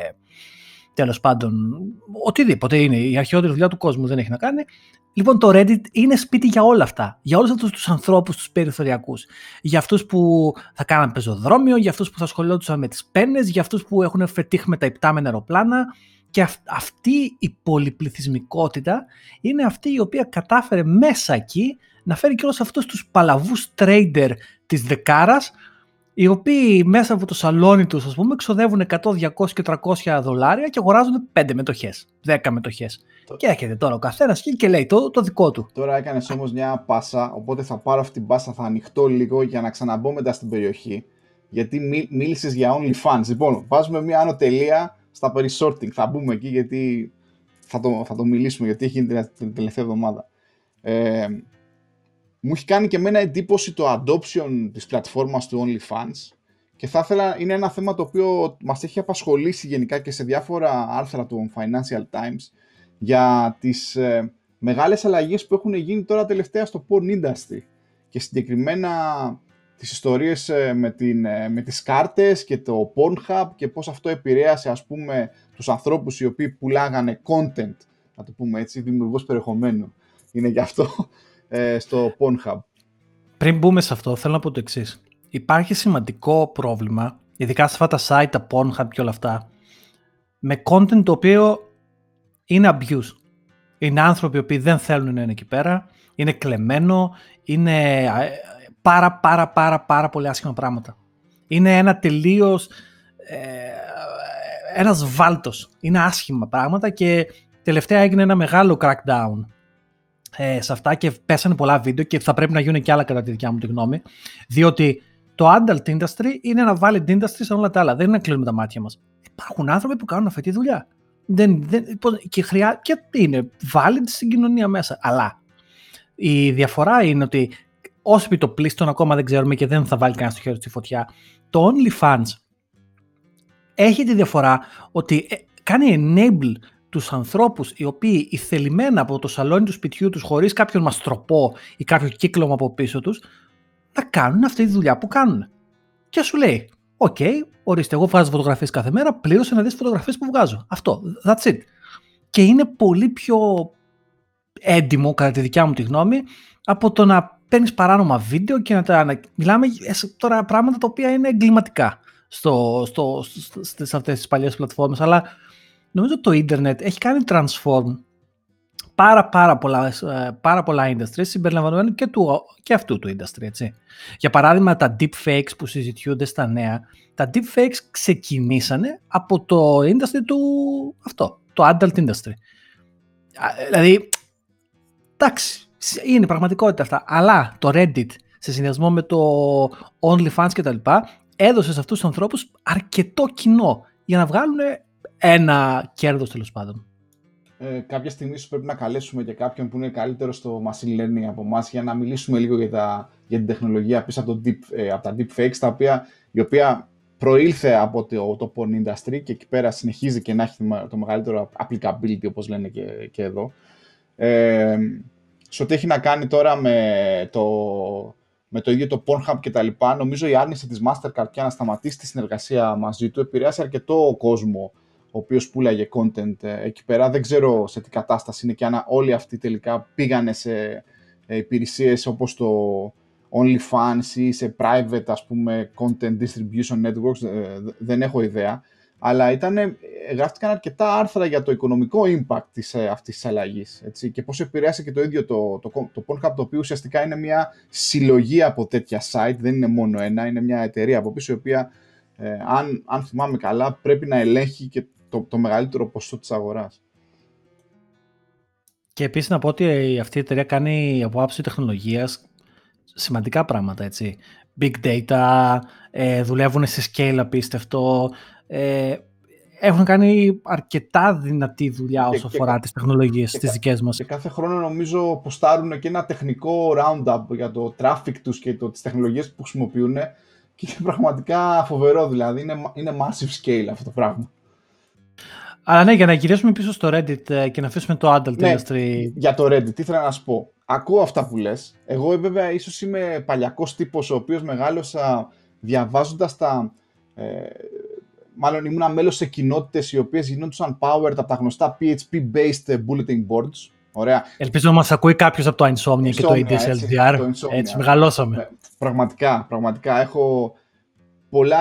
τέλος πάντων, οτιδήποτε είναι, η αρχαιότερη δουλειά του κόσμου δεν έχει να κάνει. Λοιπόν, το Reddit είναι σπίτι για όλα αυτά. Για όλους αυτούς τους ανθρώπους, τους περιθωριακούς. Για αυτούς που θα κάναν πεζοδρόμιο, για αυτούς που θα ασχολιόντουσαν με τις πένες, για αυτούς που έχουν φετίχ με τα υπτάμενα αεροπλάνα. Και αυτή η πολυπληθυσμικότητα είναι αυτή η οποία κατάφερε μέσα εκεί να φέρει και όλους αυτούς τους παλαβούς trader της δεκάρας, οι οποίοι μέσα από το σαλόνι τους, ας πούμε, ξοδεύουν 100, 200 και 300 δολάρια και αγοράζουν 5 μετοχές, 10 μετοχές. Και έρχεται τώρα ο καθένας και λέει το, το δικό του. Τώρα έκανες όμως μια πάσα, οπότε θα πάρω αυτή την πάσα, θα ανοιχτώ λίγο για να ξαναμπώ μετά στην περιοχή. Γιατί μίλησες μίλησες για OnlyFans. Λοιπόν, βάζουμε μια άνω τελεία στα sorting. Θα μπούμε εκεί γιατί θα το, θα το μιλήσουμε, γιατί έχει γίνει την τελευταία εβδομάδα. Ε, μου έχει κάνει και εμένα εντύπωση το adoption της πλατφόρμας του OnlyFans και θα ήθελα, είναι ένα θέμα το οποίο μας έχει απασχολήσει γενικά και σε διάφορα άρθρα του Financial Times για τις ε, μεγάλες αλλαγές που έχουν γίνει τώρα τελευταία στο porn industry και συγκεκριμένα τις ιστορίες ε, με, την, ε, με τις κάρτες και το Pornhub και πώς αυτό επηρέασε ας πούμε τους ανθρώπους οι οποίοι πουλάγανε content, να το πούμε έτσι, δημιουργός περιεχομένου. Είναι γι' αυτό ε, στο Pornhub. Πριν μπούμε σε αυτό, θέλω να πω το εξής. Υπάρχει σημαντικό πρόβλημα, ειδικά σε αυτά τα site, τα Pornhub και όλα αυτά, με content το οποίο είναι abuse. Είναι άνθρωποι που δεν θέλουν να είναι εκεί πέρα, είναι κλεμμένο, είναι πάρα πάρα πάρα πάρα πολύ άσχημα πράγματα. Είναι ένα τελείως, ε, ένας βάλτος. Είναι άσχημα πράγματα και τελευταία έγινε ένα μεγάλο crackdown ε, σε αυτά και πέσανε πολλά βίντεο και θα πρέπει να γίνουν και άλλα κατά τη δικιά μου τη γνώμη. Διότι το adult industry είναι ένα valid industry σε όλα τα άλλα. Δεν είναι να κλείνουμε τα μάτια μας. Υπάρχουν άνθρωποι που κάνουν αυτή τη δουλειά. Δεν, δεν, και, χρειά, και είναι valid στην κοινωνία μέσα. Αλλά η διαφορά είναι ότι ως επί το πλείστον ακόμα δεν ξέρουμε και δεν θα βάλει κανένας το χέρι στη φωτιά, το OnlyFans έχει τη διαφορά ότι ε, κάνει enable τους ανθρώπους οι οποίοι ηθελημένα από το σαλόνι του σπιτιού τους χωρίς κάποιον μαστροπό ή κάποιο κύκλωμα από πίσω τους να κάνουν αυτή τη δουλειά που κάνουν. Και σου λέει, OK, okay, ορίστε, εγώ βγάζω φωτογραφίες κάθε μέρα, πλήρωσε να δεις φωτογραφίες που βγάζω. Αυτό, that's it. Και είναι πολύ πιο έντιμο, κατά τη δικιά μου τη γνώμη, από το να παίρνεις παράνομα βίντεο και να τα. Να... Μιλάμε τώρα πράγματα τα οποία είναι εγκληματικά στο, στο, σε αυτές τις παλιές πλατφόρμες, αλλά νομίζω ότι το ίντερνετ έχει κάνει transform πάρα, πάρα, πολλά, ε, πάρα πολλά industries συμπεριλαμβανομένου και, του, και αυτού του industry. Έτσι. Για παράδειγμα, τα deepfakes που συζητιούνται στα νέα, τα deepfakes ξεκινήσανε από το industry του αυτό, το adult industry. Δηλαδή, εντάξει, είναι πραγματικότητα αυτά. Αλλά το Reddit σε συνδυασμό με το OnlyFans κτλ. έδωσε σε αυτούς τους ανθρώπους αρκετό κοινό για να βγάλουν ένα κέρδος τέλος πάντων. Ε, κάποια στιγμή σου πρέπει να καλέσουμε και κάποιον που είναι καλύτερος στο machine learning από εμάς για να μιλήσουμε λίγο για, τα, για την τεχνολογία πίσω από, το deep, ε, από τα deepfakes, τα οποία, η οποία προήλθε από το, το porn industry και εκεί πέρα συνεχίζει και να έχει το μεγαλύτερο applicability όπως λένε και, και εδώ. Ε, σε ό,τι έχει να κάνει τώρα με το, με το ίδιο το Pornhub και τα λοιπά, νομίζω η άρνηση της Mastercard πια να σταματήσει τη συνεργασία μαζί του επηρέασε αρκετό κόσμο ο οποίος πουλάγε content ε, εκεί πέρα. Δεν ξέρω σε τι κατάσταση είναι και αν όλοι αυτοί τελικά πήγανε σε ε, υπηρεσίες όπως το OnlyFans ή σε private ας πούμε content distribution networks, ε, δεν έχω ιδέα αλλά ήταν, ε, γράφτηκαν αρκετά άρθρα για το οικονομικό impact της, ε, αυτής της αλλαγής έτσι, και πώς επηρέασε και το ίδιο το, το, το Pornhub, το οποίο ουσιαστικά είναι μια συλλογή από τέτοια site, δεν είναι μόνο ένα, είναι μια εταιρεία από πίσω, η οποία, ε, αν, αν θυμάμαι καλά, πρέπει να ελέγχει και το, το μεγαλύτερο ποσό της αγοράς. Και επίσης να πω ότι αυτή η εταιρεία κάνει από άψη τεχνολογίας σημαντικά πράγματα, έτσι. Big data, ε, δουλεύουν σε scale απίστευτο, ε, έχουν κάνει αρκετά δυνατή δουλειά όσο και, αφορά και, τις τεχνολογίες τις δικές μας. Και κάθε χρόνο νομίζω ποστάρουν και ένα τεχνικό roundup για το traffic τους και το, τις τεχνολογίες που χρησιμοποιούν και είναι πραγματικά φοβερό δηλαδή, είναι, είναι massive scale αυτό το πράγμα. Αλλά ναι, για να γυρίσουμε πίσω στο Reddit ε, και να αφήσουμε το adult ναι, industry. Για το Reddit, τι ήθελα να σου πω. Ακούω αυτά που λες. Εγώ βέβαια ίσως είμαι παλιακός τύπος ο οποίος μεγάλωσα διαβάζοντας τα, ε, μάλλον ήμουν μέλος σε κοινότητες οι οποίες γινόντουσαν powered από τα γνωστά PHP-based bulletin boards. Ωραία. Ελπίζω να μας ακούει κάποιος από το Insomnia, και το ADSLDR. Έτσι, έτσι μεγαλώσαμε. Ναι, πραγματικά, πραγματικά. Έχω πολλά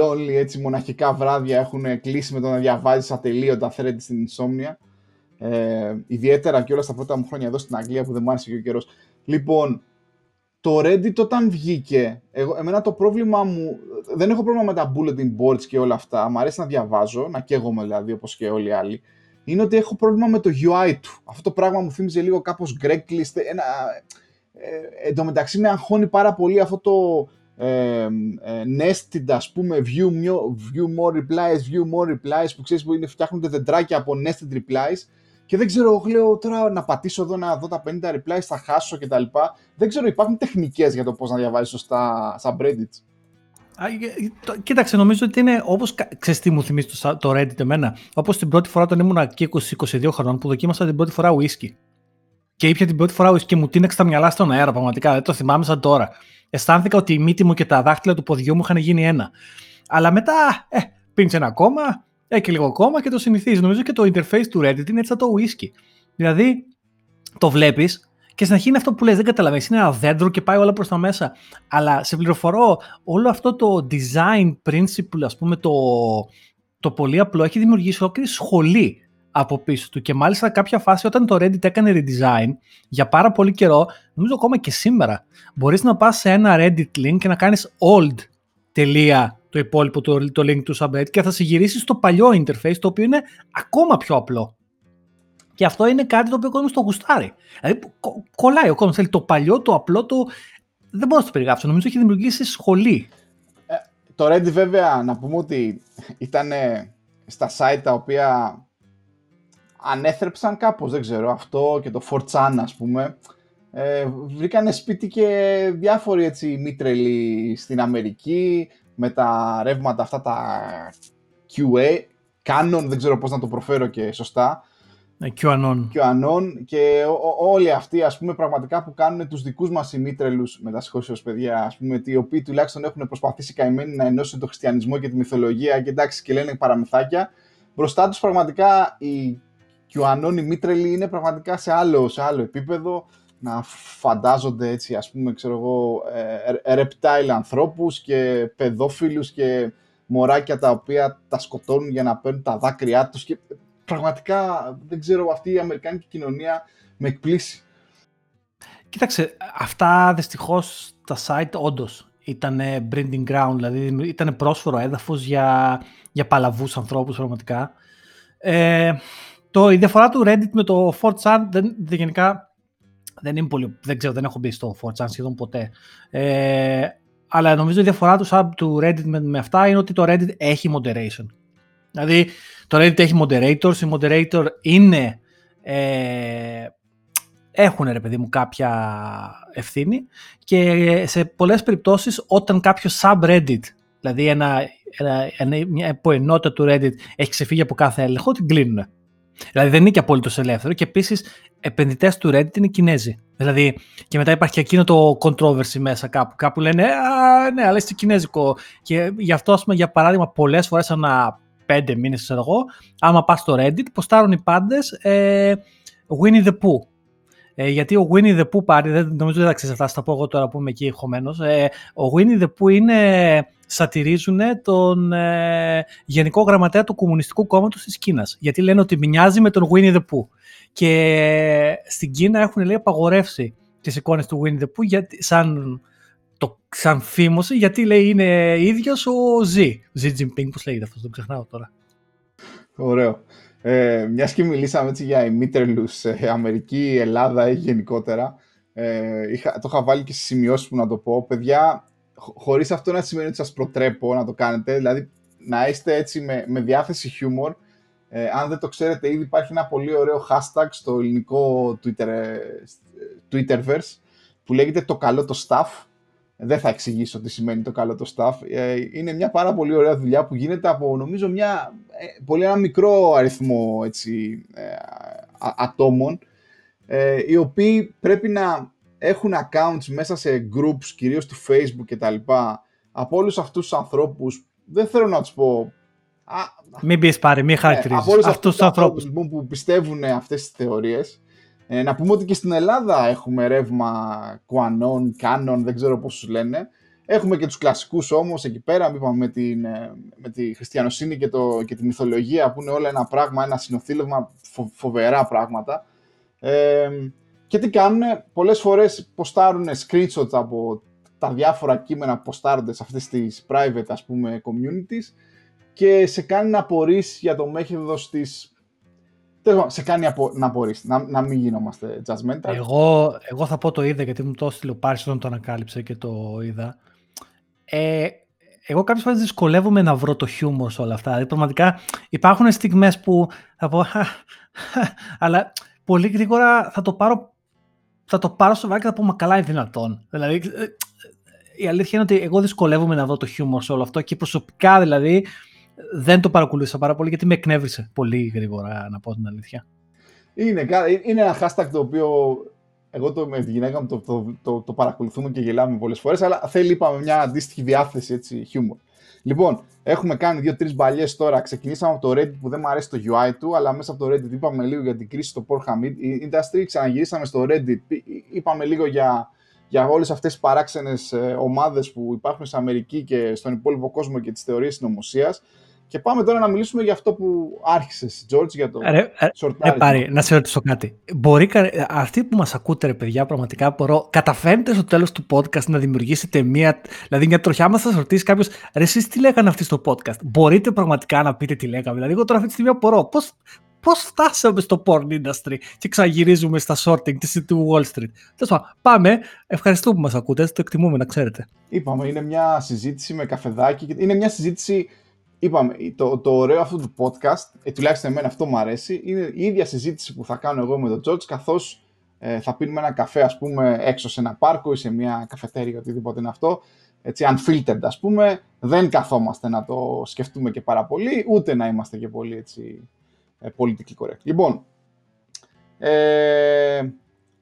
lonely, έτσι, μοναχικά βράδια έχουν κλείσει με το να διαβάζεις ατελείωτα thread στην Insomnia. Ε, ιδιαίτερα και όλα στα πρώτα μου χρόνια εδώ στην Αγγλία που δεν μου άρεσε και ο καιρός. Λοιπόν, το Reddit όταν βγήκε, εγώ, εμένα το πρόβλημα μου, δεν έχω πρόβλημα με τα bulletin boards και όλα αυτά, μου αρέσει να διαβάζω, να καίγομαι δηλαδή όπως και όλοι οι άλλοι, είναι ότι έχω πρόβλημα με το UI του. Αυτό το πράγμα μου θύμιζε λίγο κάπως Craigslist, ένα, ε, εν τω μεταξύ με αγχώνει πάρα πολύ αυτό το ε, ε, nested ας πούμε view, view more replies, view more replies που ξέρεις που είναι, φτιάχνονται δεντράκια από nested replies και δεν ξέρω, λέω τώρα να πατήσω εδώ να δω τα 50 replies, θα χάσω κτλ. Δεν ξέρω, υπάρχουν τεχνικές για το πώς να διαβάζεις σωστά subreddits. Κοίταξε, νομίζω ότι είναι όπως. Ξέρεις τι μου θυμίζει το, το Reddit εμένα. Όπως την πρώτη φορά όταν ήμουν και 20-22 χρονών που δοκίμασα την πρώτη φορά whisky. Και ήπια την πρώτη φορά whisky και μου τίνεξε τα μυαλά στον αέρα, πραγματικά. Δεν το θυμάμαι σαν τώρα. Αισθάνθηκα ότι η μύτη μου και τα δάχτυλα του ποδιού μου είχαν γίνει ένα. Αλλά μετά, ε, πίνησε ένα ακόμα, ε, και λίγο ακόμα και το συνηθίζεις. Νομίζω και το interface του Reddit είναι έτσι σαν το whisky. Δηλαδή, το βλέπεις και στην αρχή είναι αυτό που λες, δεν καταλαβαίνεις, είναι ένα δέντρο και πάει όλα προς τα μέσα. Αλλά σε πληροφορώ, όλο αυτό το design principle, ας πούμε, το, το πολύ απλό, έχει δημιουργήσει ολόκληρη σχολή από πίσω του. Και μάλιστα κάποια φάση όταν το Reddit έκανε redesign, για πάρα πολύ καιρό, νομίζω ακόμα και σήμερα, μπορείς να πας σε ένα Reddit link και να κάνεις old τελεία το υπόλοιπο το, το link του subreddit και θα σε γυρίσεις στο παλιό interface, το οποίο είναι ακόμα πιο απλό. Και αυτό είναι κάτι το οποίο ο κόσμος το γουστάρει. Δηλαδή, κο, κολλάει ο κόσμος. Θέλει το παλιό, το απλό, το. Δεν μπορώ να το περιγράψω. Νομίζω έχει δημιουργήσει σχολή. Ε, το Reddit, βέβαια, να πούμε ότι ήταν στα site τα οποία ανέθρεψαν κάπως, δεν ξέρω, αυτό και το 4chan, ας πούμε. Ε, βρήκανε σπίτι και διάφοροι έτσι μήτρελοι στην Αμερική με τα ρεύματα αυτά τα QA, Canon, δεν ξέρω πώς να το προφέρω και σωστά, ναι, QAnon. QAnon και όλοι αυτοί ας πούμε πραγματικά που κάνουν τους δικούς μας ημίτρελους με τα ως παιδιά ας πούμε οι οποίοι τουλάχιστον έχουν προσπαθήσει καημένοι να ενώσουν το χριστιανισμό και τη μυθολογία και εντάξει και λένε παραμυθάκια μπροστά τους πραγματικά οι QAnon ημίτρελοι είναι πραγματικά σε άλλο, σε άλλο επίπεδο να φαντάζονται έτσι ας πούμε ξέρω εγώ ε, ε reptile ανθρώπους και παιδόφιλους και μωράκια τα οποία τα σκοτώνουν για να παίρνουν τα δάκρυά τους και πραγματικά δεν ξέρω αυτή η αμερικάνικη κοινωνία με εκπλήσει. Κοίταξε, αυτά δυστυχώς τα site όντως ήταν breeding ground, δηλαδή ήταν πρόσφορο έδαφος για, για παλαβούς ανθρώπους πραγματικά. Ε, το, η διαφορά του Reddit με το 4chan δεν, δεν, γενικά δεν είναι πολύ, δεν ξέρω, δεν έχω μπει στο 4chan σχεδόν ποτέ. Ε, αλλά νομίζω η διαφορά του, του Reddit με, με αυτά είναι ότι το Reddit έχει moderation. Δηλαδή, το Reddit έχει moderators, οι moderator είναι, ε, έχουν ρε παιδί μου κάποια ευθύνη και σε πολλές περιπτώσεις όταν κάποιος subreddit, δηλαδή ένα, ένα, ένα, μια ενότητα του Reddit έχει ξεφύγει από κάθε έλεγχο, την κλείνουν. Δηλαδή δεν είναι και απόλυτος ελεύθερο και επίσης επενδυτές του Reddit είναι Κινέζοι. Δηλαδή και μετά υπάρχει και εκείνο το controversy μέσα κάπου. Κάπου λένε Α, ναι, αλλά είστε Κινέζικο. Και γι' αυτό, ας πούμε, για παράδειγμα, πολλές φορές ανά πέντε μήνες, ξέρω εγώ, άμα πας στο Reddit, ποστάρουν οι πάντες ε, Winnie the Pooh. Ε, γιατί ο Winnie the Pooh πάρει, δεν, νομίζω δεν θα ξέρεις αυτά, θα πω εγώ τώρα που είμαι εκεί ηχομένος. Ε, ο Winnie the Pooh είναι, σατυρίζουν τον ε, Γενικό Γραμματέα του Κομμουνιστικού Κόμματος της Κίνας. Γιατί λένε ότι μοιάζει με τον Winnie the Pooh. Και στην Κίνα έχουν λέει απαγορεύσει τις εικόνες του Winnie the Pooh γιατί, σαν το ξανθύμωσε γιατί λέει είναι ίδιος ο Ζι. Ζι Τζιμπίνγκ, πώς λέγεται αυτός, το ξεχνάω τώρα. Ωραίο. Ε, μιας και μιλήσαμε έτσι για ημίτρελους ε, Αμερική, Ελλάδα ή γενικότερα, ε, είχα, το είχα βάλει και στις σημειώσεις που να το πω. Παιδιά, χωρίς αυτό να σημαίνει ότι σας προτρέπω να το κάνετε, δηλαδή να είστε έτσι με, με διάθεση χιούμορ. Ε, αν δεν το ξέρετε ήδη υπάρχει ένα πολύ ωραίο hashtag στο ελληνικό Twitter, ε, Twitterverse που λέγεται το καλό το staff δεν θα εξηγήσω τι σημαίνει το καλό το staff. Ε, είναι μια πάρα πολύ ωραία δουλειά που γίνεται από νομίζω μια ε, πολύ ένα μικρό αριθμό έτσι, ε, ατόμων οι οποίοι πρέπει να έχουν accounts μέσα σε groups κυρίως του facebook και τα λοιπά από όλους αυτούς τους ανθρώπους δεν θέλω να τους πω μην πεις πάρει, μην χαρακτηρίζεις. από όλους αυτούς τους ανθρώπους λοιπόν, που πιστεύουν αυτές τις θεωρίες ε, να πούμε ότι και στην Ελλάδα έχουμε ρεύμα κουανών, κάνων, δεν ξέρω πώς τους λένε. Έχουμε και τους κλασικούς όμως εκεί πέρα, είπαμε με, την, ε, με τη χριστιανοσύνη και, το, και τη μυθολογία που είναι όλα ένα πράγμα, ένα συνοθήλευμα, φοβερά πράγματα. Ε, Και τι κάνουν, πολλές φορές ποστάρουν screenshots από τα διάφορα κείμενα που ποστάρονται σε αυτές τις private ας πούμε communities και σε κάνει να απορρίσει για το μέγεθος της σε κάνει να απορρίσει, να, να μην γινόμαστε judgmental. Εγώ, εγώ θα πω το είδα γιατί μου το έστειλε ο Πάρης όταν το ανακάλυψε και το είδα. Ε, εγώ κάποιες φορές δυσκολεύομαι να βρω το χιούμορ σε όλα αυτά. Δηλαδή, πραγματικά υπάρχουν στιγμές που θα πω. αλλά πολύ γρήγορα θα το πάρω, θα το πάρω σοβαρά και θα πω Μα καλά, είναι δυνατόν. Δηλαδή, ε, η αλήθεια είναι ότι εγώ δυσκολεύομαι να βρω το χιούμορ σε όλο αυτό και προσωπικά δηλαδή δεν το παρακολούθησα πάρα πολύ γιατί με εκνεύρισε πολύ γρήγορα, να πω την αλήθεια. Είναι, είναι ένα hashtag το οποίο εγώ το, με τη γυναίκα μου το, το, το, το παρακολουθούμε και γελάμε πολλές φορές, αλλά θέλει, είπαμε, μια αντίστοιχη διάθεση έτσι, χιούμορ. Λοιπόν, έχουμε κάνει δύο-τρεις μπαλιές τώρα. Ξεκινήσαμε από το Reddit που δεν μου αρέσει το UI του, αλλά μέσα από το Reddit είπαμε λίγο για την κρίση στο Pornhub Industry. Ξαναγυρίσαμε στο Reddit, είπαμε λίγο για, για όλες αυτές τις παράξενες ομάδες που υπάρχουν στην Αμερική και στον υπόλοιπο κόσμο και τις θεωρίες συνωμοσίας. Και πάμε τώρα να μιλήσουμε για αυτό που άρχισες, George, για το ρε, ρε, πάρει, να σε ρωτήσω κάτι. Μπορεί, αυτοί που μας ακούτε, ρε παιδιά, πραγματικά μπορώ, καταφέρνετε στο τέλος του podcast να δημιουργήσετε μία. Δηλαδή, μια τροχιά μα θα σας ρωτήσει κάποιος, ρε, εσείς τι λέγανε αυτοί στο podcast; Μπορείτε πραγματικά να πείτε τι λέγαμε. Δηλαδή, εγώ τώρα αυτή τη στιγμή απορώ. Πώ πώς φτάσαμε στο porn industry και ξαναγυρίζουμε στα sorting της του Wall Street. Τέλος πάμε. Ευχαριστούμε που μας ακούτε. Το εκτιμούμε, να ξέρετε. Είπαμε, είναι μια συζήτηση με καφεδάκι. Είναι μια συζήτηση είπαμε, το, το ωραίο αυτού του podcast, ε, τουλάχιστον εμένα αυτό μου αρέσει, είναι η ίδια συζήτηση που θα κάνω εγώ με τον George, καθώς ε, θα πίνουμε ένα καφέ, ας πούμε, έξω σε ένα πάρκο ή σε μια καφετέρια, οτιδήποτε είναι αυτό, έτσι, unfiltered, ας πούμε, δεν καθόμαστε να το σκεφτούμε και πάρα πολύ, ούτε να είμαστε και πολύ, έτσι, ε, politically correct. Λοιπόν, ε,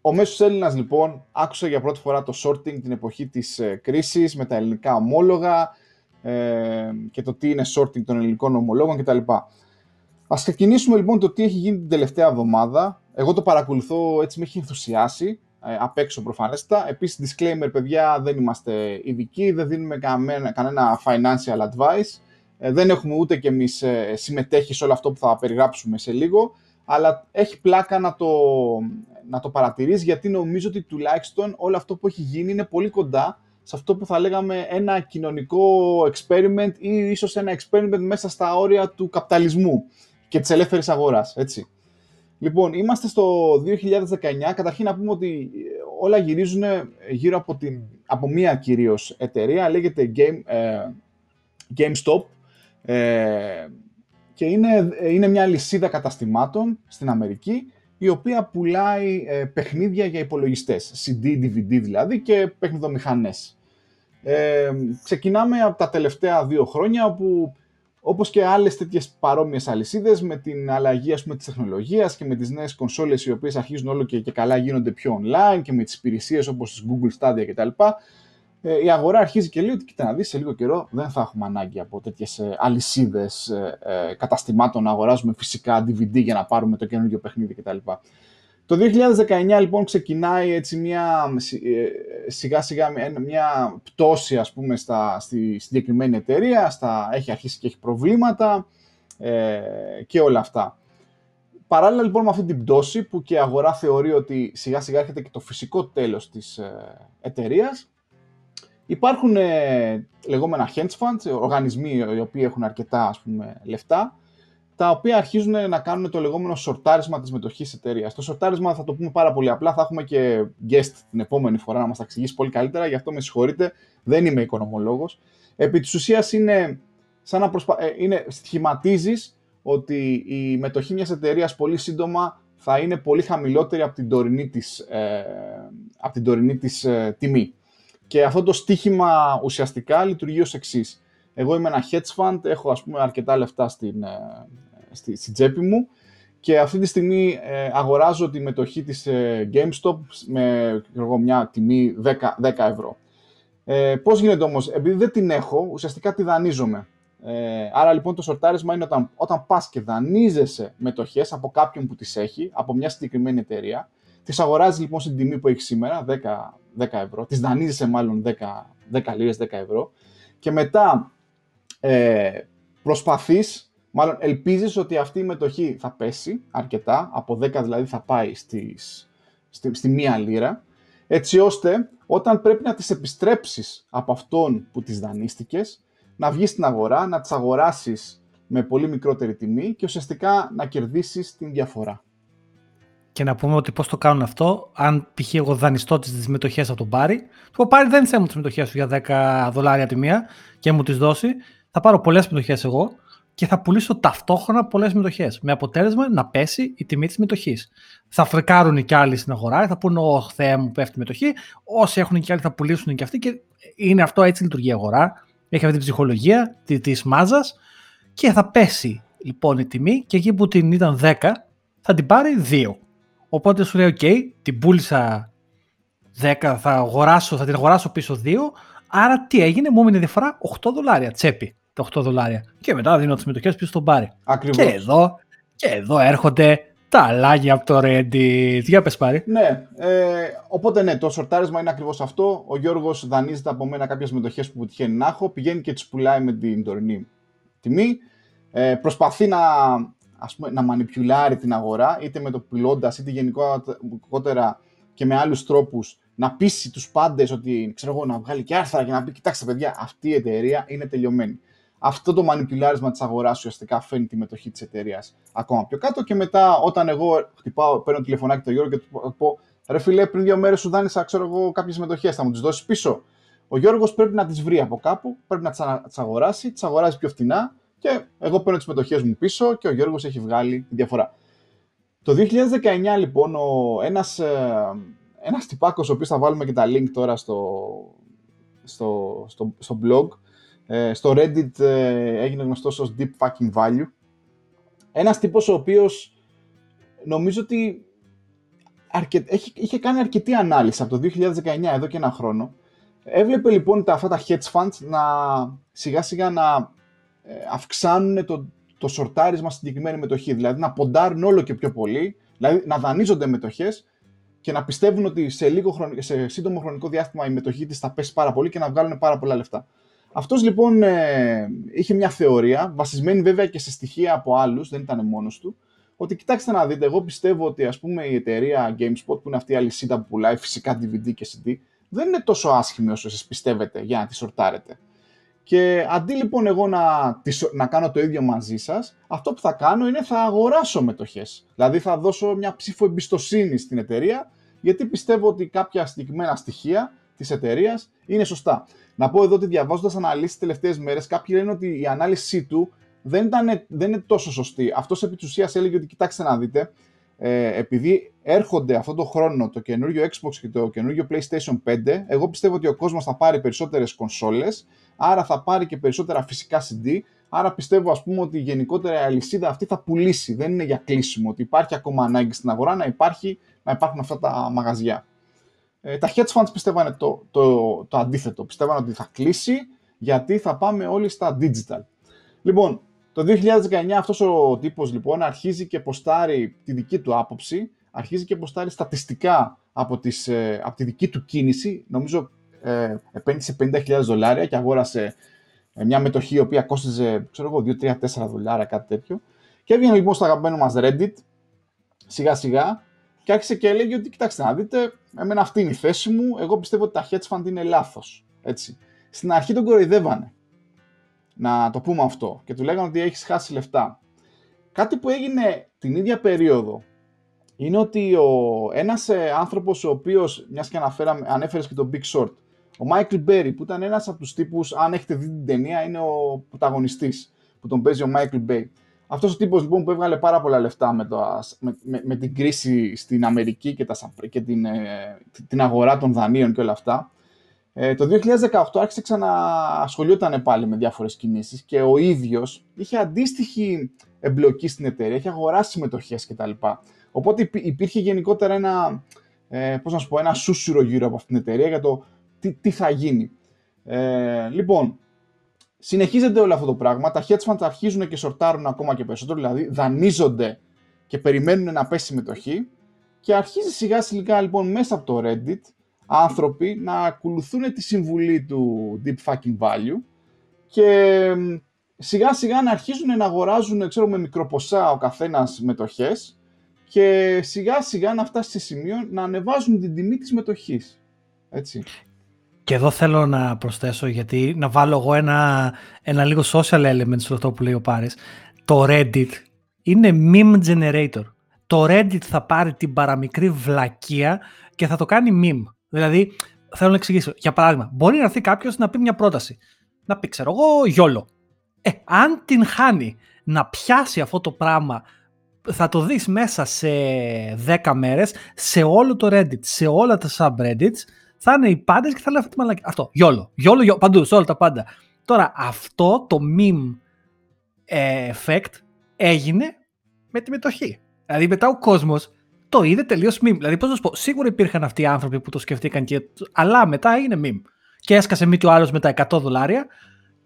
ο μέσος Έλληνας, λοιπόν, άκουσε για πρώτη φορά το sorting την εποχή της ε, κρίσης, με τα ελληνικά ομόλογα, ε, και το τι είναι sorting των ελληνικών ομολόγων κτλ. Ας ξεκινήσουμε λοιπόν το τι έχει γίνει την τελευταία εβδομάδα. Εγώ το παρακολουθώ, έτσι με έχει ενθουσιάσει, ε, απ' έξω προφανέστα. Επίσης, disclaimer, παιδιά, δεν είμαστε ειδικοί, δεν δίνουμε κανένα, κανένα financial advice. Ε, δεν έχουμε ούτε κι εμείς ε, συμμετέχει σε όλο αυτό που θα περιγράψουμε σε λίγο, αλλά έχει πλάκα να το, να το παρατηρείς, γιατί νομίζω ότι τουλάχιστον όλο αυτό που έχει γίνει είναι πολύ κοντά σε αυτό που θα λέγαμε ένα κοινωνικό experiment ή ίσως ένα experiment μέσα στα όρια του καπιταλισμού και της ελεύθερης αγοράς, έτσι. Λοιπόν, είμαστε στο 2019. Καταρχήν να πούμε ότι όλα γυρίζουν γύρω από, την, από μία κυρίως εταιρεία, λέγεται Game, ε, GameStop ε, και είναι, είναι μια λυσίδα καταστημάτων στην Αμερική η οποία πουλάει ε, παιχνίδια για υπολογιστές, CD, DVD δηλαδή και παιχνιδομηχανές. Ε, ξεκινάμε από τα τελευταία δύο χρόνια όπου όπως και άλλες τέτοιες παρόμοιες αλυσίδες με την αλλαγή ας πούμε, της τεχνολογίας και με τις νέες κονσόλες οι οποίες αρχίζουν όλο και, και καλά γίνονται πιο online και με τις υπηρεσίες όπως τις Google Stadia κτλ. Ε, η αγορά αρχίζει και λέει ότι κοίτα να δεις σε λίγο καιρό δεν θα έχουμε ανάγκη από τέτοιες ε, αλυσίδες ε, ε, καταστημάτων να αγοράζουμε φυσικά DVD για να πάρουμε το καινούργιο παιχνίδι κτλ. Το 2019 λοιπόν ξεκινάει έτσι μια σιγά σιγά μια πτώση ας πούμε στα, στη συγκεκριμένη εταιρεία, στα, έχει αρχίσει και έχει προβλήματα ε, και όλα αυτά. Παράλληλα λοιπόν με αυτή την πτώση που και η αγορά θεωρεί ότι σιγά σιγά έρχεται και το φυσικό τέλος της ε, εταιρείας, Υπάρχουν ε, λεγόμενα hedge funds, οργανισμοί οι οποίοι έχουν αρκετά ας πούμε, λεφτά, τα οποία αρχίζουν να κάνουν το λεγόμενο σορτάρισμα της μετοχής εταιρείας. Το σορτάρισμα θα το πούμε πάρα πολύ απλά, θα έχουμε και guest την επόμενη φορά να μας τα εξηγήσει πολύ καλύτερα, γι' αυτό με συγχωρείτε, δεν είμαι οικονομολόγος. Επί της ουσίας είναι σαν να προσπα... Ε, είναι, σχηματίζεις ότι η μετοχή μιας εταιρείας πολύ σύντομα θα είναι πολύ χαμηλότερη από την τωρινή της, ε, από την τωρινή της ε, τιμή. Και αυτό το στίχημα ουσιαστικά λειτουργεί ως εξής. Εγώ είμαι ένα hedge fund, έχω ας πούμε αρκετά λεφτά στην, ε, στη, στην τσέπη μου και αυτή τη στιγμή ε, αγοράζω τη μετοχή της ε, GameStop με εγώ, μια τιμή 10, 10 ευρώ. Ε, πώς γίνεται όμως, επειδή δεν την έχω, ουσιαστικά τη δανείζομαι. Ε, άρα λοιπόν το σορτάρισμα είναι όταν, όταν πας και δανείζεσαι μετοχές από κάποιον που τις έχει, από μια συγκεκριμένη εταιρεία, τις αγοράζεις λοιπόν στην τιμή που έχεις σήμερα, 10, 10 ευρώ, τις δανείζεσαι μάλλον 10, 10 λίρες, 10 ευρώ. Και μετά ε, προσπαθείς, μάλλον ελπίζεις ότι αυτή η μετοχή θα πέσει αρκετά, από 10 δηλαδή θα πάει στις, στη, στη μία λίρα, έτσι ώστε όταν πρέπει να τις επιστρέψεις από αυτόν που τις δανείστηκες, να βγεις στην αγορά, να τις αγοράσεις με πολύ μικρότερη τιμή και ουσιαστικά να κερδίσεις την διαφορά. Και να πούμε ότι πώς το κάνουν αυτό, αν π.χ. εγώ δανειστώ τις μετοχέ από τον Πάρη, του Πάρη δεν μου τις μετοχέ σου για 10 δολάρια τη μία και μου τις δώσει, θα πάρω πολλές μετοχέ εγώ και θα πουλήσω ταυτόχρονα πολλές μετοχέ. Με αποτέλεσμα να πέσει η τιμή της μετοχή. Θα φρικάρουν κι άλλοι στην αγορά, θα πούνε: Ω Θεέ μου, πέφτει η μετοχή. Όσοι έχουν κι άλλοι θα πουλήσουν κι αυτοί. Και είναι αυτό έτσι λειτουργεί η αγορά. Έχει αυτή την ψυχολογία τη μάζας και θα πέσει λοιπόν η τιμή και εκεί που την ήταν 10 θα την πάρει 2. Οπότε σου λέει: OK, την πούλησα 10, θα, αγοράσω, θα την αγοράσω πίσω 2. Άρα τι έγινε, μου έμεινε διαφορά 8 δολάρια τσέπη. Τα 8 δολάρια. Και μετά δίνω τις μετοχές πίσω στον πάρει. Ακριβώς. Και εδώ, και εδώ έρχονται τα αλλάγια από το Reddit. Για πες πάρει. Ναι, ε, οπότε ναι, το σορτάρισμα είναι ακριβώς αυτό. Ο Γιώργος δανείζεται από μένα κάποιες μετοχές που τυχαίνει να έχω, πηγαίνει και τις πουλάει με την τωρινή τιμή. Ε, προσπαθεί να, ας πούμε, να μανιπιουλάρει την αγορά, είτε με το πουλώντας, είτε γενικότερα και με άλλους τρόπους, να πείσει τους πάντες ότι, ξέρω εγώ, να βγάλει και άρθρα και να πει, κοιτάξτε παιδιά, αυτή η εταιρεία είναι τελειωμένη. Αυτό το μανιπιουλάρισμα της αγοράς ουσιαστικά φαίνει τη μετοχή της εταιρείας ακόμα πιο κάτω και μετά όταν εγώ χτυπάω, παίρνω τηλεφωνάκι το Γιώργο και του πω ρε φίλε πριν δύο μέρες σου δάνεισα ξέρω εγώ κάποιες μετοχές, θα μου τις δώσεις πίσω. Ο Γιώργος πρέπει να τις βρει από κάπου, πρέπει να τις αγοράσει, τις αγοράζει πιο φτηνά και εγώ παίρνω τις μετοχές μου πίσω και ο Γιώργος έχει βγάλει τη διαφορά. Το 2019 λοιπόν ο, ένας, ε, ένας τυπάκος, ο οποίος θα βάλουμε και τα link τώρα στο, στο, στο, στο blog, ε, στο Reddit ε, έγινε γνωστός ως Deep Fucking Value. Ένας τύπος ο οποίος νομίζω ότι αρκε... έχει, είχε κάνει αρκετή ανάλυση από το 2019 εδώ και ένα χρόνο. Έβλεπε λοιπόν τα, αυτά τα hedge funds να σιγά σιγά να ε, αυξάνουν το, το σορτάρισμα στην συγκεκριμένη μετοχή. Δηλαδή να ποντάρουν όλο και πιο πολύ, δηλαδή να δανείζονται μετοχές και να πιστεύουν ότι σε, λίγο σε σύντομο χρονικό διάστημα η μετοχή της θα πέσει πάρα πολύ και να βγάλουν πάρα πολλά λεφτά. Αυτός λοιπόν ε, είχε μια θεωρία, βασισμένη βέβαια και σε στοιχεία από άλλους, δεν ήταν μόνος του, ότι κοιτάξτε να δείτε, εγώ πιστεύω ότι ας πούμε η εταιρεία GameSpot, που είναι αυτή η αλυσίδα που πουλάει φυσικά DVD και CD, δεν είναι τόσο άσχημη όσο εσείς πιστεύετε για να τη σορτάρετε. Και αντί λοιπόν εγώ να, να κάνω το ίδιο μαζί σας, αυτό που θα κάνω είναι θα αγοράσω μετοχές. Δηλαδή θα δώσω μια ψήφο εμπιστοσύνη στην εταιρεία, γιατί πιστεύω ότι κάποια συγκεκριμένα στοιχεία της εταιρείας είναι σωστά. Να πω εδώ ότι διαβάζοντας αναλύσεις τις τελευταίες μέρες, κάποιοι λένε ότι η ανάλυση του δεν, ήταν, δεν είναι τόσο σωστή. Αυτός επί της ουσίας έλεγε ότι κοιτάξτε να δείτε, ε, επειδή έρχονται αυτό το χρόνο το καινούριο Xbox και το καινούριο PlayStation 5, εγώ πιστεύω ότι ο κόσμος θα πάρει περισσότερες κονσόλες, άρα θα πάρει και περισσότερα φυσικά CD, άρα πιστεύω ας πούμε ότι γενικότερα η αλυσίδα αυτή θα πουλήσει, δεν είναι για κλείσιμο, ότι υπάρχει ακόμα ανάγκη στην αγορά να, υπάρχει, να υπάρχουν αυτά τα μαγαζιά. Ε, τα hedge funds πιστεύανε το, το, το αντίθετο, πιστεύανε ότι θα κλείσει γιατί θα πάμε όλοι στα digital. Λοιπόν, το 2019 αυτός ο τύπος λοιπόν αρχίζει και ποστάρει τη δική του άποψη, αρχίζει και ποστάρει στατιστικά από, τις, ε, από τη δική του κίνηση. Νομίζω ε, επένδυσε 50.000 δολάρια και αγόρασε ε, μια μετοχή η οποία κόστιζε, ξέρω εγώ, 2-3-4 δολάρια, κάτι τέτοιο. Και έβγαινε λοιπόν στο αγαπημένο μας Reddit, σιγά σιγά, και άρχισε και έλεγε ότι, κοιτάξτε να δείτε, εμένα αυτή είναι η θέση μου, εγώ πιστεύω ότι τα hedge fund είναι λάθος. Έτσι. Στην αρχή τον κοροϊδεύανε να το πούμε αυτό και του λέγανε ότι έχεις χάσει λεφτά. Κάτι που έγινε την ίδια περίοδο είναι ότι ο, ένας ε, άνθρωπος ο οποίος, μιας και αναφέραμε, ανέφερες και τον Big Short, ο Michael Berry που ήταν ένας από τους τύπους, αν έχετε δει την ταινία, είναι ο πρωταγωνιστής που τον παίζει ο Michael Bay. Αυτός ο τύπος λοιπόν που έβγαλε πάρα πολλά λεφτά με, το, με, με, με την κρίση στην Αμερική και, τα, και την, ε, την αγορά των δανείων και όλα αυτά, ε, το 2018 άρχισε ξανά ασχολιόταν πάλι με διάφορες κινήσεις και ο ίδιος είχε αντίστοιχη εμπλοκή στην εταιρεία, είχε αγοράσει συμμετοχές κτλ. Οπότε υπήρχε γενικότερα ένα, ε, πώς να σου πω, ένα σούσουρο γύρω από αυτήν την εταιρεία για το τι, τι θα γίνει. Ε, λοιπόν, συνεχίζεται όλο αυτό το πράγμα. Τα hedge funds αρχίζουν και σορτάρουν ακόμα και περισσότερο, δηλαδή δανείζονται και περιμένουν να πέσει συμμετοχή και αρχίζει σιγά σιγά λοιπόν μέσα από το Reddit άνθρωποι να ακολουθούν τη συμβουλή του Deep Fucking Value και σιγά σιγά να αρχίζουν να αγοράζουν ξέρω, με μικροποσά ο καθένας μετοχές και σιγά σιγά να φτάσει σε σημείο να ανεβάζουν την τιμή της μετοχής. Έτσι. Και εδώ θέλω να προσθέσω, γιατί να βάλω εγώ ένα, ένα λίγο social element σε αυτό που λέει ο Πάρης. Το Reddit είναι meme generator. Το Reddit θα πάρει την παραμικρή βλακεία και θα το κάνει meme. Δηλαδή, θέλω να εξηγήσω. Για παράδειγμα, μπορεί να έρθει κάποιος να πει μια πρόταση. Να πει, ξέρω εγώ, γιόλο. Ε, αν την χάνει να πιάσει αυτό το πράγμα, θα το δεις μέσα σε 10 μέρες, σε όλο το Reddit, σε όλα τα subreddits, θα είναι οι πάντες και θα λένε αυτή τη μαλακή. Αυτό. Γιόλο. Γιόλο, γιόλο. Παντού, σε όλα τα πάντα. Τώρα, αυτό το meme ε, effect έγινε με τη μετοχή. Δηλαδή, μετά ο κόσμος το είδε τελείως meme. Δηλαδή, πώς να σου πω, σίγουρα υπήρχαν αυτοί οι άνθρωποι που το σκεφτήκαν, και... αλλά μετά έγινε meme. Και έσκασε μύτη ο άλλος με τα 100 δολάρια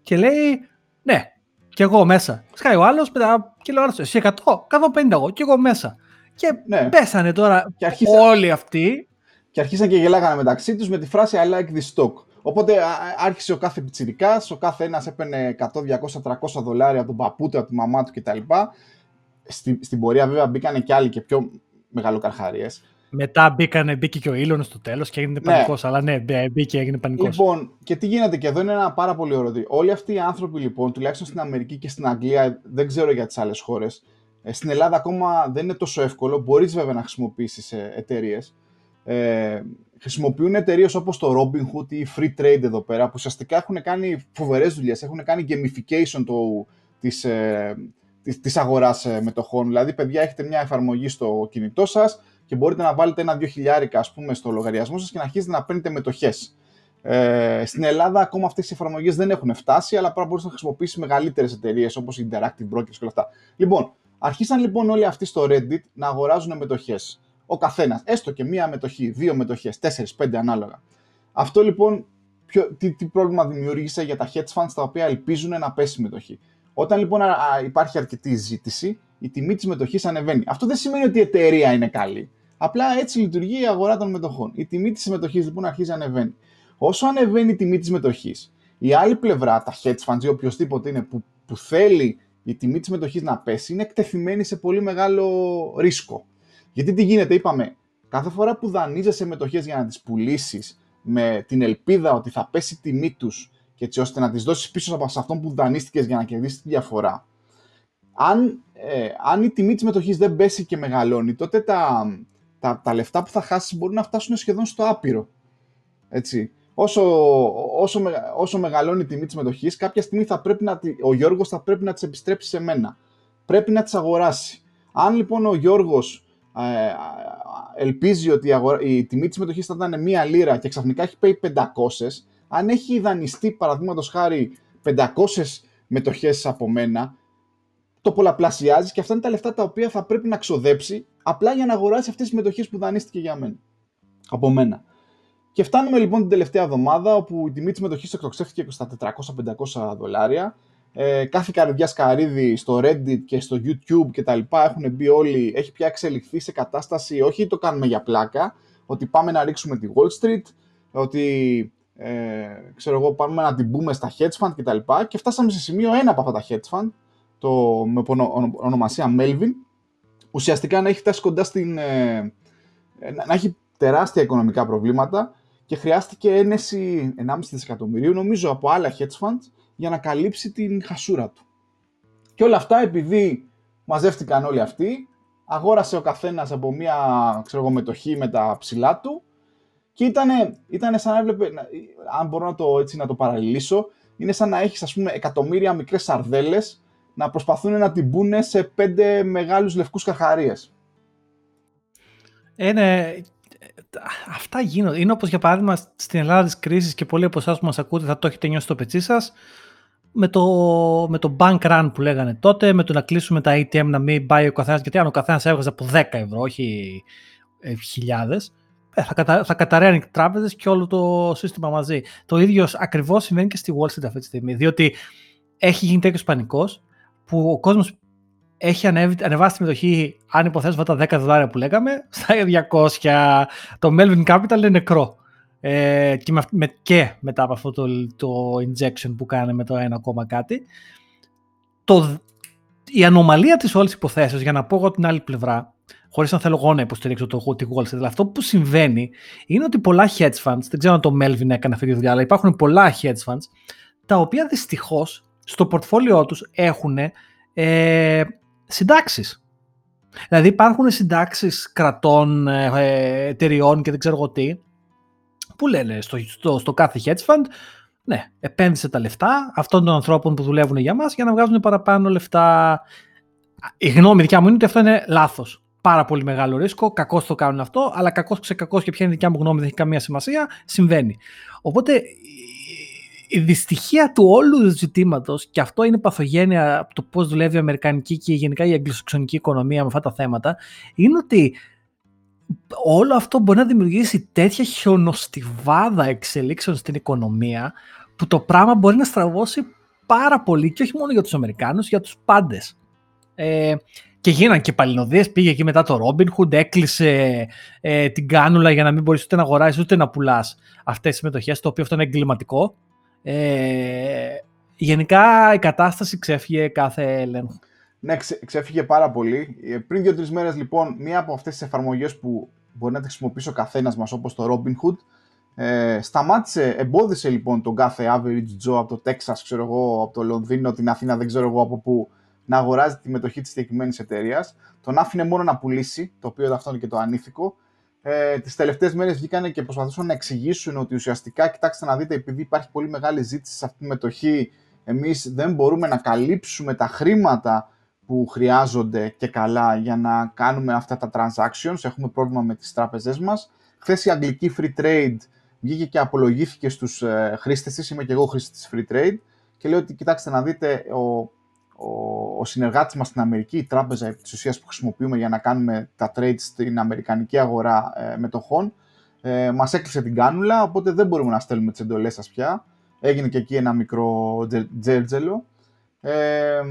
και λέει, ναι, και εγώ μέσα. Σκάει ο άλλος μετά και λέω, εσύ 100, 150 εγώ, και εγώ μέσα. Και ναι. πέσανε τώρα και αρχίσα... όλοι αυτοί και αρχίσαν και γελάγανε μεταξύ τους με τη φράση I like this stock. Οπότε άρχισε ο κάθε πιτσιρικάς, ο κάθε ένας έπαιρνε 100, 200, 300 δολάρια από τον παππού του, από τη μαμά του κτλ. Στην, στην πορεία βέβαια μπήκανε και άλλοι και πιο μεγαλοκαρχαρίες. Μετά μπήκανε, μπήκε και ο Ήλον στο τέλος και έγινε ναι. πανικός. Αλλά ναι, μπήκε και έγινε πανικός. Λοιπόν, και τι γίνεται και εδώ είναι ένα πάρα πολύ ωραίο. Όλοι αυτοί οι άνθρωποι λοιπόν, τουλάχιστον στην Αμερική και στην Αγγλία, δεν ξέρω για τις άλλες χώρες. Ε, στην Ελλάδα ακόμα δεν είναι τόσο εύκολο. Μπορείς βέβαια να χρησιμοποιήσεις ε, εταιρείες ε, χρησιμοποιούν εταιρείες όπως το Robinhood ή Free Trade εδώ πέρα, που ουσιαστικά έχουν κάνει φοβερές δουλειές, έχουν κάνει gamification το, της, ε, της, της αγοράς ε, μετοχών. Δηλαδή, παιδιά, έχετε μια εφαρμογή στο κινητό σας και μπορείτε να βάλετε ένα-δύο χιλιάρικα, ας πούμε, στο λογαριασμό σας και να αρχίσετε να παίρνετε μετοχές. Ε, στην Ελλάδα ακόμα αυτές οι εφαρμογές δεν έχουν φτάσει, αλλά πρέπει να χρησιμοποιήσεις μεγαλύτερες εταιρείες όπως η Interactive Brokers και όλα αυτά. Λοιπόν, αρχίσαν λοιπόν όλοι αυτοί στο Reddit να αγοράζουν μετοχές ο καθένας. Έστω και μία μετοχή, δύο μετοχές, τέσσερις, πέντε ανάλογα. Αυτό λοιπόν ποιο, τι, τι πρόβλημα δημιούργησε για τα hedge funds τα οποία ελπίζουν να πέσει η μετοχή. Όταν λοιπόν α, υπάρχει αρκετή ζήτηση, η τιμή της μετοχής ανεβαίνει. Αυτό δεν σημαίνει ότι η εταιρεία είναι καλή. Απλά έτσι λειτουργεί η αγορά των μετοχών. Η τιμή της μετοχή λοιπόν αρχίζει να ανεβαίνει. Όσο ανεβαίνει η τιμή της μετοχής, η άλλη πλευρά, τα hedge funds ή οποιοδήποτε είναι που, που θέλει η τιμή της μετοχής να πέσει, είναι εκτεθειμένη σε πολύ μεγάλο ρίσκο. Γιατί τι γίνεται, είπαμε, κάθε φορά που δανείζεσαι μετοχές για να τις πουλήσεις με την ελπίδα ότι θα πέσει η τιμή τους και έτσι ώστε να τις δώσεις πίσω από αυτόν που δανείστηκες για να κερδίσεις τη διαφορά. Αν, ε, αν η τιμή της μετοχής δεν πέσει και μεγαλώνει, τότε τα, τα, τα λεφτά που θα χάσεις μπορούν να φτάσουν σχεδόν στο άπειρο. Έτσι. Όσο, όσο, όσο μεγαλώνει η τιμή της μετοχής, κάποια στιγμή θα πρέπει να, ο Γιώργος θα πρέπει να τις επιστρέψει σε μένα. Πρέπει να τις αγοράσει. Αν λοιπόν ο Γιώργος ε, ελπίζει ότι η, τιμή της μετοχής θα ήταν μία λίρα και ξαφνικά έχει πάει 500, αν έχει δανειστεί παραδείγματος χάρη 500 μετοχές από μένα, το πολλαπλασιάζεις και αυτά είναι τα λεφτά τα οποία θα πρέπει να ξοδέψει απλά για να αγοράσει αυτές τις μετοχές που δανείστηκε για μένα. Από μένα. Και φτάνουμε λοιπόν την τελευταία εβδομάδα όπου η τιμή της μετοχής εκτοξεύτηκε στα 400-500 δολάρια ε, κάθε καρδιά σκαρίδι στο Reddit και στο YouTube και τα λοιπά έχουν μπει όλοι, έχει πια εξελιχθεί σε κατάσταση, όχι το κάνουμε για πλάκα, ότι πάμε να ρίξουμε τη Wall Street, ότι ε, ξέρω εγώ, πάμε να την πούμε στα hedge fund και τα λοιπά και φτάσαμε σε σημείο ένα από αυτά τα hedge fund, το, με ονομασία Melvin, ουσιαστικά να έχει φτάσει κοντά στην, ε, να έχει τεράστια οικονομικά προβλήματα και χρειάστηκε ένεση 1,5 δισεκατομμυρίου νομίζω από άλλα hedge funds για να καλύψει την χασούρα του. Και όλα αυτά επειδή μαζεύτηκαν όλοι αυτοί, αγόρασε ο καθένας από μια ξέρω εγώ, μετοχή με τα ψηλά του και ήταν ήτανε σαν να έβλεπε, αν μπορώ να το, έτσι, να το παραλληλήσω, είναι σαν να έχεις ας πούμε εκατομμύρια μικρές σαρδέλες να προσπαθούν να την πούνε σε πέντε μεγάλους λευκούς καρχαρίες. Είναι, αυτά γίνονται. Είναι όπως για παράδειγμα στην Ελλάδα της κρίσης και πολλοί από εσάς που μας ακούτε θα το έχετε νιώσει στο πετσί σας με το, με το bank run που λέγανε τότε, με το να κλείσουμε τα ATM να μην πάει ο καθένας, γιατί αν ο καθένας έβγαζε από 10 ευρώ, όχι ε, χιλιάδες, ε, θα, κατα, θα καταραίαν οι τράπεζες και όλο το σύστημα μαζί. Το ίδιο ακριβώς συμβαίνει και στη Wall Street αυτή τη στιγμή. Διότι έχει γίνει τέτοιος πανικός που ο κόσμος έχει ανέβει, ανεβάσει τη μετοχή, αν υποθέσουμε τα 10 δολάρια που λέγαμε, στα 200. Το Melvin Capital είναι νεκρό. Ε, και, με, και μετά από αυτό το, το injection που κάνει με το ένα ακόμα κάτι. Το, η ανομαλία της όλης υποθέσεως, για να πω εγώ την άλλη πλευρά, χωρίς να θέλω εγώ να υποστηρίξω το τη Wall Street. Αλλά αυτό που συμβαίνει είναι ότι πολλά hedge funds, δεν ξέρω αν το Melvin έκανε αυτή τη δουλειά, αλλά υπάρχουν πολλά hedge funds, τα οποία δυστυχώς στο πορτφόλιό τους έχουν ε, συντάξεις. Δηλαδή υπάρχουν συντάξεις κρατών, ε, εταιριών και δεν ξέρω εγώ τι, που λένε στο, στο, στο κάθε hedge fund, ναι, επένδυσε τα λεφτά αυτών των ανθρώπων που δουλεύουν για μας για να βγάζουν παραπάνω λεφτά. Η γνώμη δικιά μου είναι ότι αυτό είναι λάθος. Πάρα πολύ μεγάλο ρίσκο, κακώ το κάνουν αυτό, αλλά κακώ ξεκακώ και ποια είναι η δικιά μου γνώμη, δεν έχει καμία σημασία, συμβαίνει. Οπότε η δυστυχία του όλου του ζητήματος, και αυτό είναι παθογένεια από το πώς δουλεύει η Αμερικανική και γενικά η αγγλοσαξονική οικονομία με αυτά τα θέματα, είναι ότι όλο αυτό μπορεί να δημιουργήσει τέτοια χιονοστιβάδα εξελίξεων στην οικονομία που το πράγμα μπορεί να στραβώσει πάρα πολύ και όχι μόνο για τους Αμερικάνους, για τους πάντες. Ε, και γίνανε και παλινοδίες, πήγε εκεί μετά το Robinhood, έκλεισε ε, την κάνουλα για να μην μπορείς ούτε να αγοράσεις ούτε να πουλάς αυτές τις μετοχές, το οποίο αυτό είναι εγκληματικό. Ε, γενικά η κατάσταση ξέφυγε κάθε έλεγχο. Ναι, ξέφυγε πάρα πολύ. Ε, πριν δύο-τρεις μέρες, λοιπόν, μία από αυτές τις εφαρμογές που μπορεί να τη χρησιμοποιήσει ο καθένας μας, όπως το Robinhood, ε, σταμάτησε, εμπόδισε λοιπόν τον κάθε average Joe από το Texas, ξέρω εγώ, από το Λονδίνο, την Αθήνα, δεν ξέρω εγώ από πού, να αγοράζει τη μετοχή της συγκεκριμένης εταιρείας. Τον άφηνε μόνο να πουλήσει, το οποίο αυτό είναι και το ανήθικο. Ε, τις τελευταίες μέρες βγήκαν και προσπαθούσαν να εξηγήσουν ότι ουσιαστικά, κοιτάξτε να δείτε, επειδή υπάρχει πολύ μεγάλη ζήτηση σε αυτή τη μετοχή, εμείς δεν μπορούμε να καλύψουμε τα χρήματα που χρειάζονται και καλά για να κάνουμε αυτά τα transactions. Έχουμε πρόβλημα με τις τράπεζές μας. Χθες η αγγλική Free Trade βγήκε και απολογήθηκε στους ε, χρήστες της. Είμαι και εγώ χρήστη της Free Trade. Και λέω ότι κοιτάξτε να δείτε, ο, ο, ο συνεργάτης μας στην Αμερική, η τράπεζα της ουσίας που χρησιμοποιούμε για να κάνουμε τα trades στην αμερικανική αγορά ε, μετοχών, ε, μας έκλεισε την κάνουλα, οπότε δεν μπορούμε να στέλνουμε τις εντολές σας πια. Έγινε και εκεί ένα μικρό τζέρτζελο. Ε,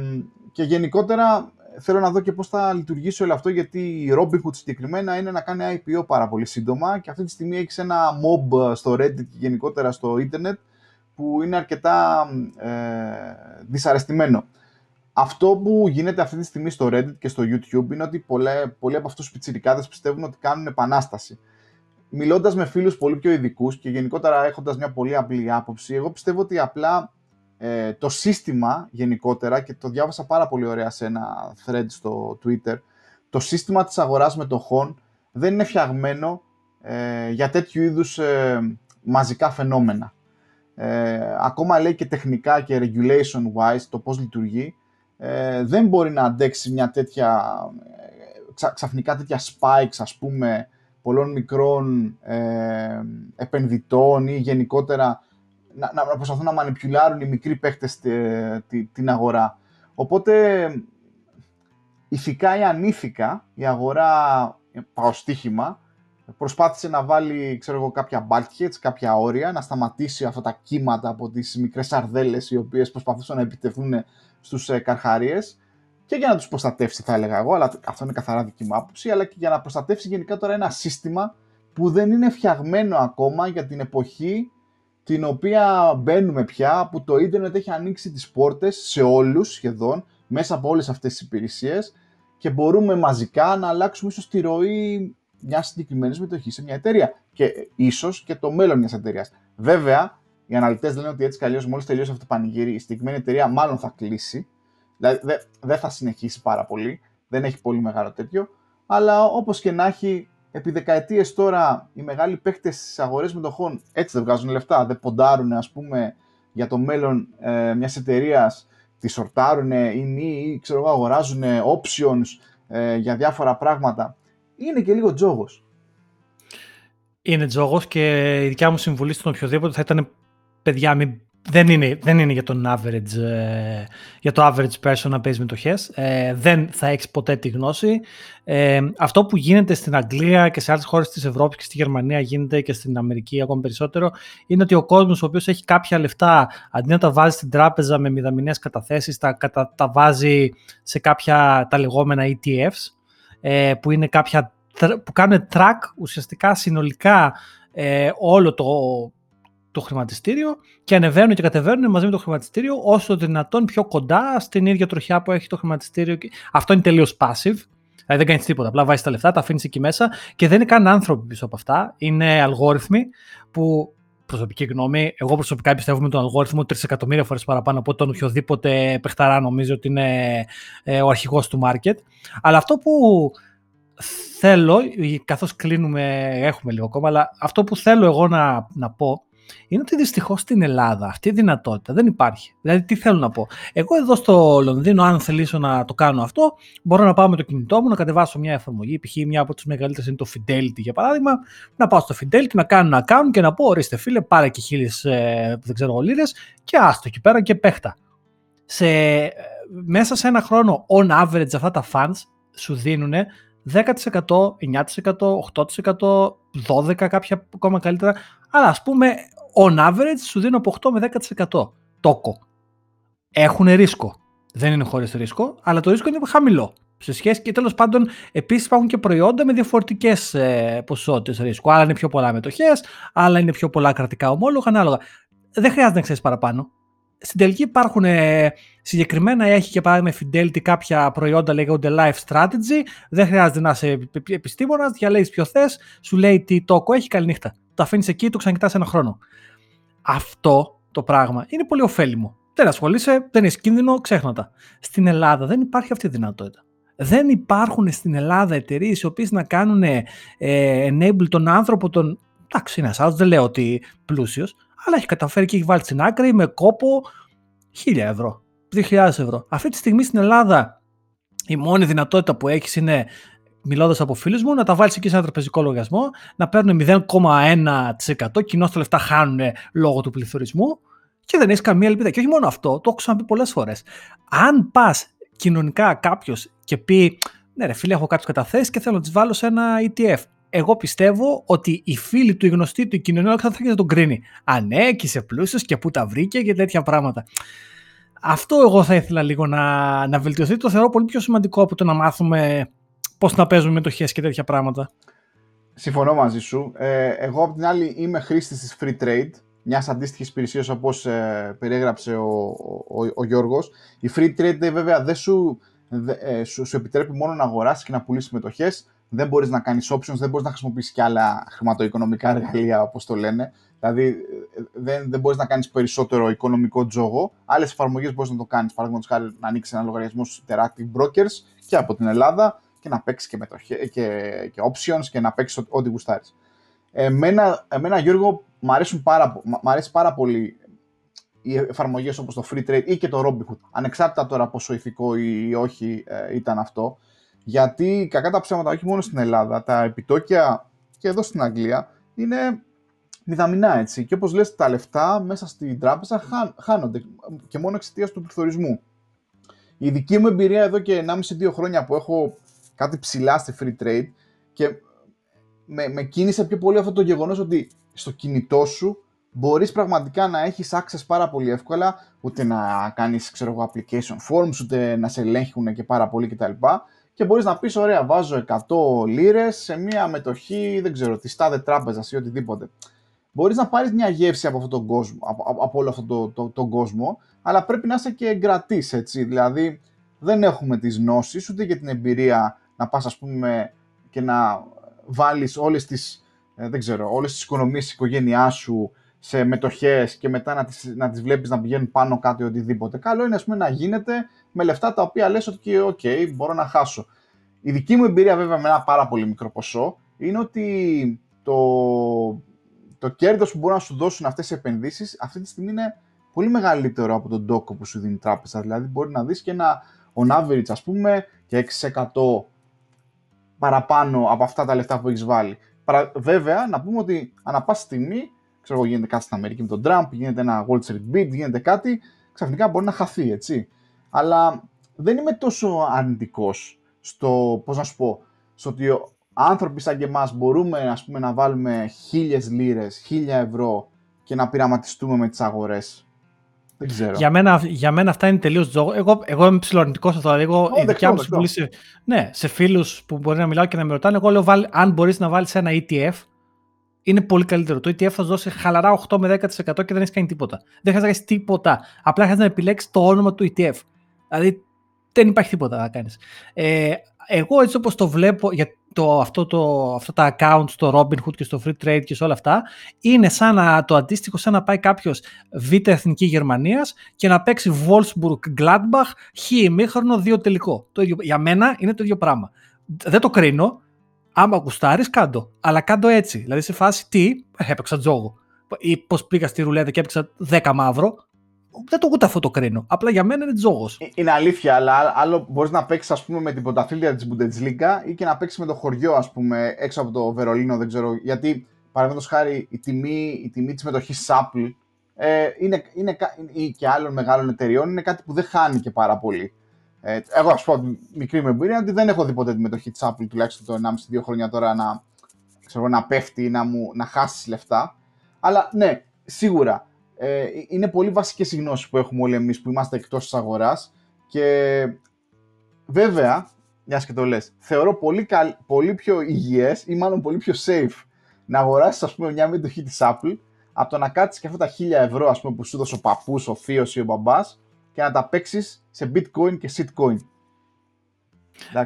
και γενικότερα θέλω να δω και πώς θα λειτουργήσει όλο αυτό γιατί η Robinhood συγκεκριμένα είναι να κάνει IPO πάρα πολύ σύντομα και αυτή τη στιγμή έχει ένα mob στο Reddit και γενικότερα στο ίντερνετ που είναι αρκετά ε, δυσαρεστημένο. Αυτό που γίνεται αυτή τη στιγμή στο Reddit και στο YouTube είναι ότι πολλοί, πολλοί από αυτούς τους πιτσιρικάδες πιστεύουν ότι κάνουν επανάσταση. Μιλώντας με φίλους πολύ πιο ειδικούς και γενικότερα έχοντας μια πολύ απλή άποψη, εγώ πιστεύω ότι απλά ε, το σύστημα γενικότερα, και το διάβασα πάρα πολύ ωραία σε ένα thread στο Twitter, το σύστημα της αγοράς μετοχών δεν είναι φτιαγμένο ε, για τέτοιου είδους ε, μαζικά φαινόμενα. Ε, ακόμα λέει και τεχνικά και regulation wise το πώς λειτουργεί, ε, δεν μπορεί να αντέξει μια τέτοια, ξαφνικά τέτοια spikes ας πούμε πολλών μικρών επενδυτών ή γενικότερα να, να προσπαθούν να μανιπιουλάρουν οι μικροί παίχτες την αγορά. Οπότε, ηθικά ή ανήθικα, η αγορά, πάω στοίχημα, προσπάθησε να βάλει ξέρω εγώ, κάποια bulkheads, κάποια όρια, να σταματήσει αυτά τα κύματα από τις μικρές αρδέλες οι οποίες προσπαθούσαν να επιτεθούν στους ε, καρχαρίες και για να τους προστατεύσει θα έλεγα εγώ, αλλά αυτό είναι καθαρά δική μου άποψη, αλλά και για να προστατεύσει γενικά τώρα ένα σύστημα που δεν είναι φτιαγμένο ακόμα για την εποχή την οποία μπαίνουμε πια, που το ίντερνετ έχει ανοίξει τις πόρτες σε όλους σχεδόν, μέσα από όλες αυτές τις υπηρεσίες και μπορούμε μαζικά να αλλάξουμε ίσως τη ροή μιας συγκεκριμένης μετοχής σε μια εταιρεία και ίσως και το μέλλον μιας εταιρείας. Βέβαια, οι αναλυτές λένε ότι έτσι καλώς μόλις τελειώσει αυτό το πανηγύρι, η συγκεκριμένη εταιρεία μάλλον θα κλείσει, δηλαδή δεν θα συνεχίσει πάρα πολύ, δεν έχει πολύ μεγάλο τέτοιο, αλλά όπως και να έχει επί δεκαετίες τώρα οι μεγάλοι παίχτε στις αγορές μετοχών έτσι δεν βγάζουν λεφτά. Δεν ποντάρουν, ας πούμε, για το μέλλον ε, μιας εταιρείας, τη σορτάρουν ή μη, ή ξέρω εγώ, αγοράζουν options ε, για διάφορα πράγματα. Είναι και λίγο τζόγος. Είναι τζόγος και η δικιά μου συμβουλή στον οποιοδήποτε θα ήταν παιδιά, μην δεν είναι, δεν είναι για, τον average, ε, για το average person να παίζει μετοχές. Ε, δεν θα έχεις ποτέ τη γνώση. Ε, αυτό που γίνεται στην Αγγλία και σε άλλες χώρες της Ευρώπης και στη Γερμανία γίνεται και στην Αμερική ακόμη περισσότερο είναι ότι ο κόσμος ο οποίος έχει κάποια λεφτά αντί να τα βάζει στην τράπεζα με μηδαμινές καταθέσεις τα, τα βάζει σε κάποια τα λεγόμενα ETFs που είναι κάποια που κάνουν track ουσιαστικά συνολικά όλο το το χρηματιστήριο και ανεβαίνουν και κατεβαίνουν μαζί με το χρηματιστήριο όσο δυνατόν πιο κοντά στην ίδια τροχιά που έχει το χρηματιστήριο. Αυτό είναι τελείως passive. δεν κάνεις τίποτα. Απλά βάζεις τα λεφτά, τα αφήνεις εκεί μέσα και δεν είναι καν άνθρωποι πίσω από αυτά. Είναι αλγόριθμοι που προσωπική γνώμη. Εγώ προσωπικά πιστεύω με τον αλγόριθμο εκατομμύρια φορές παραπάνω από τον οποιοδήποτε παιχταρά νομίζω ότι είναι ε, ο αρχηγός του market. Αλλά αυτό που θέλω, καθώς κλείνουμε, έχουμε λίγο ακόμα, αλλά αυτό που θέλω εγώ να, να πω είναι ότι δυστυχώς στην Ελλάδα αυτή η δυνατότητα δεν υπάρχει. Δηλαδή, τι θέλω να πω. Εγώ εδώ στο Λονδίνο, αν θελήσω να το κάνω αυτό, μπορώ να πάω με το κινητό μου, να κατεβάσω μια εφαρμογή. Π.χ. μια από τις μεγαλύτερες είναι το Fidelity για παράδειγμα. Να πάω στο Fidelity, να κάνω ένα account και να πω: Ορίστε, φίλε, πάρε και χίλιες, δεν ξέρω, λίρες και άστο εκεί πέρα και παίχτα. Σε, ε, μέσα σε ένα χρόνο, on average, αυτά τα funds σου δίνουν 10%, 9%, 8%, 12% κάποια ακόμα καλύτερα, αλλά ας πούμε on average σου δίνω από 8 με 10% τόκο. Έχουν ρίσκο. Δεν είναι χωρίς ρίσκο, αλλά το ρίσκο είναι χαμηλό. Σε σχέση και τέλος πάντων, επίσης υπάρχουν και προϊόντα με διαφορετικές ε, ποσότητες ρίσκου. Άλλα είναι πιο πολλά μετοχές, άλλα είναι πιο πολλά κρατικά ομόλογα, ανάλογα. Δεν χρειάζεται να ξέρεις παραπάνω. Στην τελική υπάρχουν ε, συγκεκριμένα, έχει και παράδειγμα Fidelity κάποια προϊόντα λέγονται Life Strategy. Δεν χρειάζεται να είσαι επιστήμονας, διαλέγεις ποιο θες, σου λέει τι τόκο έχει, καληνύχτα. Το αφήνεις εκεί, το ξανακοιτάς ένα χρόνο. Αυτό το πράγμα είναι πολύ ωφέλιμο. Δεν ασχολείσαι, δεν έχεις κίνδυνο, ξέχνατα. Στην Ελλάδα δεν υπάρχει αυτή η δυνατότητα. Δεν υπάρχουν στην Ελλάδα εταιρείες οι οποίες να κάνουν ε, enable τον άνθρωπο, τον. Εντάξει, είναι ένας δεν λέω ότι πλούσιος, αλλά έχει καταφέρει και έχει βάλει στην άκρη με κόπο 1000 ευρώ, 2000 ευρώ. Αυτή τη στιγμή στην Ελλάδα η μόνη δυνατότητα που έχεις είναι μιλώντας από φίλους μου, να τα βάλεις εκεί σε ένα τραπεζικό λογαριασμό, να παίρνουν 0,1% κοινώ τα λεφτά χάνουν λόγω του πληθωρισμού και δεν έχεις καμία ελπίδα. Και όχι μόνο αυτό, το έχω ξαναπεί πολλές φορές. Αν πας κοινωνικά κάποιος και πει, Ναι, ρε φίλε, έχω κάποιες καταθέσεις και θέλω να τις βάλω σε ένα ETF. Εγώ πιστεύω ότι οι φίλοι του, οι γνωστοί του, η κοινωνία θα θα τον κρίνει. Α, ναι, και είσαι πλούσιος και πού τα βρήκε και τέτοια πράγματα. Αυτό εγώ θα ήθελα λίγο να, να βελτιωθεί. Το θεωρώ πολύ πιο σημαντικό από το να μάθουμε πώς να παίζουμε μετοχές και τέτοια πράγματα. Συμφωνώ μαζί σου. Ε, εγώ απ' την άλλη είμαι χρήστη της Free Trade, μιας αντίστοιχης υπηρεσίας όπως ε, περιέγραψε ο, ο, ο, Γιώργος. Η Free Trade βέβαια δεν σου, ε, σου, σου, επιτρέπει μόνο να αγοράσεις και να πουλήσεις μετοχές. Δεν μπορείς να κάνεις options, δεν μπορείς να χρησιμοποιήσεις και άλλα χρηματοοικονομικά εργαλεία όπως το λένε. Δηλαδή ε, δεν, δεν μπορείς να κάνεις περισσότερο οικονομικό τζόγο. Άλλες εφαρμογές μπορείς να το κάνεις. Παραδείγματος χάρη να ανοίξεις ένα λογαριασμό στους Interactive Brokers και από την Ελλάδα και να παίξει και, μετοχέ, και, και options και να παίξει ό,τι γουστάρεις. Εμένα, εμένα, Γιώργο, μου, πάρα, αρέσει πάρα πολύ οι εφαρμογές όπως το Free Trade ή και το Robinhood, ανεξάρτητα τώρα πόσο ηθικό ή όχι ε, ήταν αυτό, γιατί κακά τα ψέματα, όχι μόνο στην Ελλάδα, τα επιτόκια και εδώ στην Αγγλία είναι μηδαμινά έτσι. Και όπως λες, τα λεφτά μέσα στην τράπεζα χάνονται και μόνο εξαιτίας του πληθωρισμού. Η δική μου εμπειρία εδώ και 1,5-2 χρόνια που έχω κάτι ψηλά στη free trade και με, με κίνησε πιο πολύ αυτό το γεγονός ότι στο κινητό σου μπορείς πραγματικά να έχεις access πάρα πολύ εύκολα, ούτε να κάνεις ξέρω εγώ, application forms, ούτε να σε ελέγχουν και πάρα πολύ κτλ. Και μπορείς να πεις, ωραία, βάζω 100 λίρες σε μια μετοχή, δεν ξέρω, τη τάδε τράπεζας ή οτιδήποτε. Μπορείς να πάρεις μια γεύση από, αυτόν τον κόσμο, από, από όλο αυτόν τον το, το, κόσμο, αλλά πρέπει να είσαι και εγκρατής, έτσι. Δηλαδή, δεν έχουμε τις γνώσεις, ούτε και την εμπειρία να πας ας πούμε και να βάλεις όλες τις, ε, δεν ξέρω, όλες τις οικονομίες της οικογένειάς σου σε μετοχές και μετά να τις, να τις βλέπεις να πηγαίνουν πάνω κάτι οτιδήποτε. Καλό είναι ας πούμε να γίνεται με λεφτά τα οποία λες ότι OK, okay, μπορώ να χάσω. Η δική μου εμπειρία βέβαια με ένα πάρα πολύ μικρό ποσό είναι ότι το, το κέρδος που μπορούν να σου δώσουν αυτές οι επενδύσεις αυτή τη στιγμή είναι πολύ μεγαλύτερο από τον τόκο που σου δίνει η τράπεζα. Δηλαδή μπορεί να δεις και ένα on average ας πούμε και 6% παραπάνω από αυτά τα λεφτά που έχεις βάλει. Βέβαια, να πούμε ότι ανά πάση στιγμή, ξέρω εγώ, γίνεται κάτι στην Αμερική με τον Τραμπ, γίνεται ένα Wall Street Beat, γίνεται κάτι, ξαφνικά μπορεί να χαθεί, έτσι. Αλλά δεν είμαι τόσο αρνητικός στο, πώς να σου πω, στο ότι άνθρωποι σαν και εμάς μπορούμε ας πούμε, να βάλουμε χίλιες λίρες, χίλια ευρώ και να πειραματιστούμε με τις αγορές δεν ξέρω. Για μένα, για μένα αυτά είναι τελείως τζόγο. Εγώ, εγώ είμαι ψηλορνητικό αυτό. Δηλαδή, εγώ, η δικιά μου συμβουλή σε, ναι, σε φίλους που μπορεί να μιλάω και να με ρωτάνε, εγώ λέω αν μπορείς να βάλεις ένα ETF, είναι πολύ καλύτερο. Το ETF θα σου δώσει χαλαρά 8 με 10% και δεν έχεις κάνει τίποτα. Δεν χρειάζεται να κάνει τίποτα. Απλά χρειάζεται να επιλέξεις το όνομα του ETF. Δηλαδή, Δεν υπάρχει τίποτα να κάνεις. Ε, εγώ έτσι όπως το βλέπω για το, αυτό το, αυτά τα accounts στο Robinhood και στο Free Trade και σε όλα αυτά είναι σαν να, το αντίστοιχο σαν να πάει κάποιος β' εθνική Γερμανίας και να παίξει Wolfsburg Gladbach χ ημίχρονο δύο τελικό. Το ίδιο, για μένα είναι το ίδιο πράγμα. Δεν το κρίνω. Άμα γουστάρεις, κάντο. Αλλά κάντο έτσι. Δηλαδή σε φάση τι, έπαιξα τζόγο. Ή πώς πήγα στη ρουλέτα και έπαιξα 10 μαύρο δεν το ούτε αυτό το κρίνω. Απλά για μένα είναι τζόγος. Ε, είναι αλήθεια, αλλά άλλο μπορείς να παίξεις με την πρωταθλήτρια της Bundesliga ή και να παίξεις με το χωριό, ας πούμε, έξω από το Βερολίνο, δεν ξέρω. Γιατί παραδείγματος χάρη η τιμή, η τιμή της μετοχής Apple ε, είναι, είναι, ή και άλλων μεγάλων εταιριών είναι κάτι που δεν χάνει και πάρα πολύ. Ε, εγώ, ας πω, μικρή μου εμπειρία ότι δεν έχω δει ποτέ τη μετοχή της Apple τουλάχιστον το 1,5-2 χρόνια τώρα να, ξέρω, να πέφτει ή να, μου, να χάσει λεφτά. Αλλά ναι, σίγουρα ε, είναι πολύ βασικές οι γνώσεις που έχουμε όλοι εμείς που είμαστε εκτός της αγοράς και βέβαια, μιας και το λες, θεωρώ πολύ, καλ, πολύ πιο υγιές ή μάλλον πολύ πιο safe να αγοράσεις ας πούμε μια μετοχή της Apple από το να κάτσεις και αυτά τα 1000 ευρώ ας πούμε που σου δώσει ο παππούς, ο θείος ή ο μπαμπάς και να τα παίξεις σε bitcoin και shitcoin.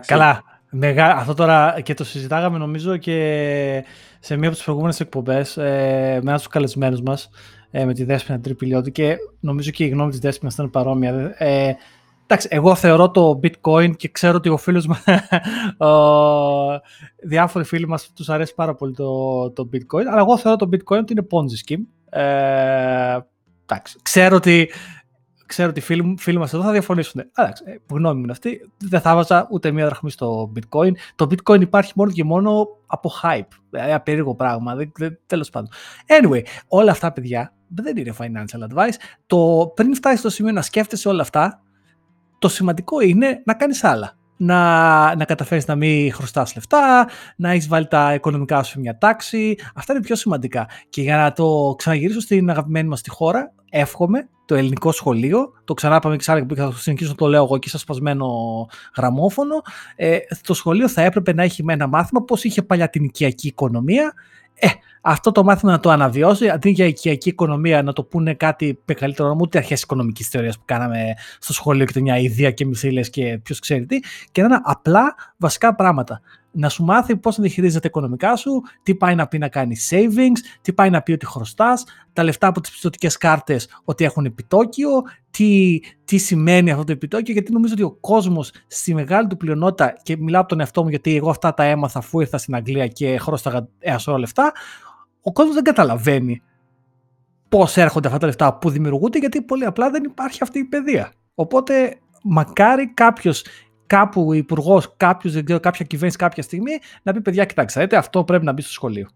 Καλά. Μεγά... Αυτό τώρα και το συζητάγαμε νομίζω και σε μία από τις προηγούμενες εκπομπές ε, με ένας τους καλεσμένους μας ε, με τη Δέσποινα Τρίπηλιώτη και νομίζω και η γνώμη της Δέσποινας ήταν παρόμοια. Ε, εντάξει, εγώ θεωρώ το bitcoin και ξέρω ότι ο φίλος μας, ο, διάφοροι φίλοι μας τους αρέσει πάρα πολύ το, το bitcoin, αλλά εγώ θεωρώ το bitcoin ότι είναι ponzi scheme. Ε, εντάξει, ξέρω ότι ξέρω ότι οι φίλοι, φίλοι μας εδώ θα διαφωνήσουν. Εντάξει, ε, γνώμη μου είναι αυτή. Δεν θα βάζα ούτε μία δραχμή στο bitcoin. Το bitcoin υπάρχει μόνο και μόνο από hype. Δηλαδή, απερίγω πράγμα. Δεν, δεν, τέλος πάντων. Anyway, όλα αυτά, παιδιά, δεν είναι financial advice. Το, πριν φτάσει στο σημείο να σκέφτεσαι όλα αυτά, το σημαντικό είναι να κάνεις άλλα. Να, να καταφέρεις να μην χρωστάς λεφτά, να έχεις βάλει τα οικονομικά σου σε μια τάξη. Αυτά είναι πιο σημαντικά. Και για να το ξαναγυρίσω στην αγαπημένη μας τη χώρα, εύχομαι το ελληνικό σχολείο, το ξανά πάμε και που θα συνεχίσω να το λέω εγώ και σαν σπασμένο γραμμόφωνο, ε, το σχολείο θα έπρεπε να έχει με ένα μάθημα πώς είχε παλιά την οικιακή οικονομία, ε, αυτό το μάθημα να το αναβιώσει, αντί για οικιακή οικονομία να το πούνε κάτι μεγαλύτερο, να ούτε αρχές οικονομικής θεωρίας που κάναμε στο σχολείο και μια ιδέα και μισήλε και ποιος ξέρει τι, και να είναι απλά βασικά πράγματα να σου μάθει πώς να διαχειρίζεται οικονομικά σου, τι πάει να πει να κάνει savings, τι πάει να πει ότι χρωστάς, τα λεφτά από τις πιστοτικές κάρτες ότι έχουν επιτόκιο, τι, τι σημαίνει αυτό το επιτόκιο, γιατί νομίζω ότι ο κόσμος στη μεγάλη του πλειονότητα, και μιλάω από τον εαυτό μου γιατί εγώ αυτά τα έμαθα αφού ήρθα στην Αγγλία και χρώσταγα ένα λεφτά, ο κόσμος δεν καταλαβαίνει πώς έρχονται αυτά τα λεφτά που δημιουργούνται, γιατί πολύ απλά δεν υπάρχει αυτή η παιδεία. Οπότε μακάρι κάποιος κάπου ο υπουργός, κάποιος, δεν ξέρω, κάποια κυβέρνηση κάποια στιγμή να πει: Παιδιά, κοιτάξτε, αυτό πρέπει να μπει στο σχολείο.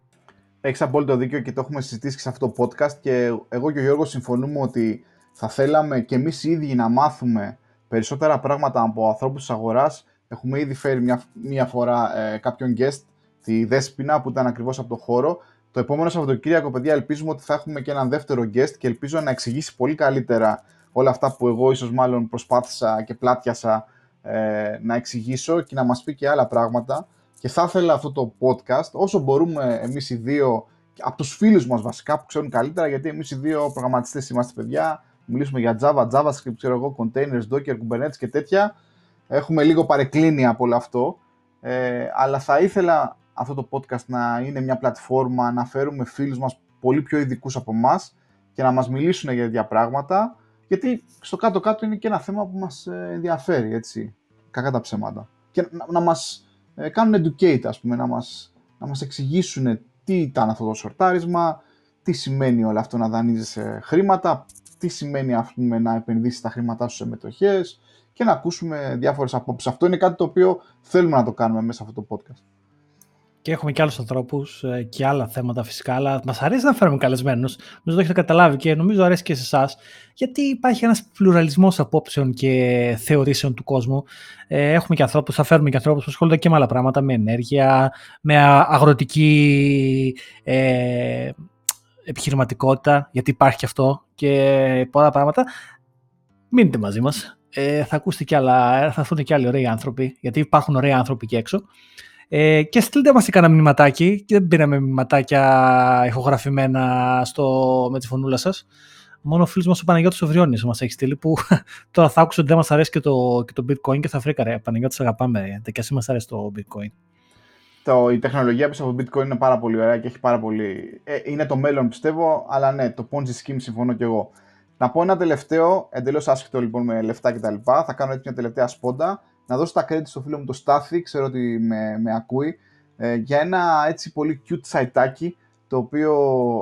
Έχεις απόλυτο δίκιο και το έχουμε συζητήσει σε αυτό το podcast. Και εγώ και ο Γιώργος συμφωνούμε ότι θα θέλαμε και εμείς οι ίδιοι να μάθουμε περισσότερα πράγματα από ανθρώπους της αγοράς. Έχουμε ήδη φέρει μια, μια φορά ε, κάποιον guest, τη Δέσποινα, που ήταν ακριβώς από το χώρο. Το επόμενο Σαββατοκύριακο, παιδιά, ελπίζουμε ότι θα έχουμε και έναν δεύτερο guest και ελπίζω να εξηγήσει πολύ καλύτερα όλα αυτά που εγώ ίσως μάλλον προσπάθησα και πλάτιασα ε, να εξηγήσω και να μας πει και άλλα πράγματα. Και θα ήθελα αυτό το podcast όσο μπορούμε εμείς οι δύο από τους φίλους μας βασικά που ξέρουν καλύτερα γιατί εμείς οι δύο προγραμματιστές είμαστε παιδιά μιλήσουμε για Java, JavaScript, ξέρω εγώ, containers, Docker, Kubernetes και τέτοια. Έχουμε λίγο παρεκκλίνει από όλο αυτό. Ε, αλλά θα ήθελα αυτό το podcast να είναι μια πλατφόρμα να φέρουμε φίλους μας πολύ πιο ειδικούς από εμάς και να μας μιλήσουν για τέτοια πράγματα γιατί στο κάτω-κάτω είναι και ένα θέμα που μας ε, ενδιαφέρει, έτσι, κακά τα ψέματα. Και να, να μας ε, κάνουν educate, ας πούμε, να μας, να μας εξηγήσουν τι ήταν αυτό το σορτάρισμα, τι σημαίνει όλο αυτό να δανείζεσαι χρήματα, τι σημαίνει ας πούμε, να επενδύσεις τα χρήματά σου σε μετοχές και να ακούσουμε διάφορες απόψεις. Αυτό είναι κάτι το οποίο θέλουμε να το κάνουμε μέσα σε αυτό το podcast. Και έχουμε και άλλους ανθρώπους ε, και άλλα θέματα φυσικά, αλλά μας αρέσει να φέρουμε καλεσμένους. Νομίζω το έχετε καταλάβει και νομίζω αρέσει και σε εσάς, γιατί υπάρχει ένας πλουραλισμός απόψεων και θεωρήσεων του κόσμου. Ε, έχουμε και ανθρώπους, θα φέρουμε και ανθρώπους που ασχολούνται και με άλλα πράγματα, με ενέργεια, με αγροτική ε, επιχειρηματικότητα, γιατί υπάρχει και αυτό και πολλά πράγματα. Μείνετε μαζί μας. Ε, θα ακούσετε και άλλα, θα έρθουν και άλλοι ωραίοι άνθρωποι, γιατί υπάρχουν ωραίοι άνθρωποι εκεί έξω. Ε, και στείλτε μας και ένα μηνυματάκι. Και δεν πήραμε μηνυματάκια ηχογραφημένα στο, με τη φωνούλα σας. Μόνο ο φίλος μας ο Παναγιώτης ο Βριώνης μας έχει στείλει που τώρα θα άκουσε ότι δεν μας αρέσει και το, και το bitcoin και θα φρίκαρε. Παναγιώτη, αγαπάμε. Και α μας αρέσει το bitcoin. Το, η τεχνολογία πίσω από το bitcoin είναι πάρα πολύ ωραία και έχει πάρα πολύ. Ε, είναι το μέλλον πιστεύω, αλλά ναι, το Ponzi scheme συμφωνώ κι εγώ. Να πω ένα τελευταίο, εντελώς άσχετο λοιπόν με λεφτά κτλ. Θα κάνω έτσι μια τελευταία σπόντα. Να δώσω τα credit στο φίλο μου το Στάθη, ξέρω ότι με, με ακούει, ε, για ένα έτσι πολύ cute siteάκι το οποίο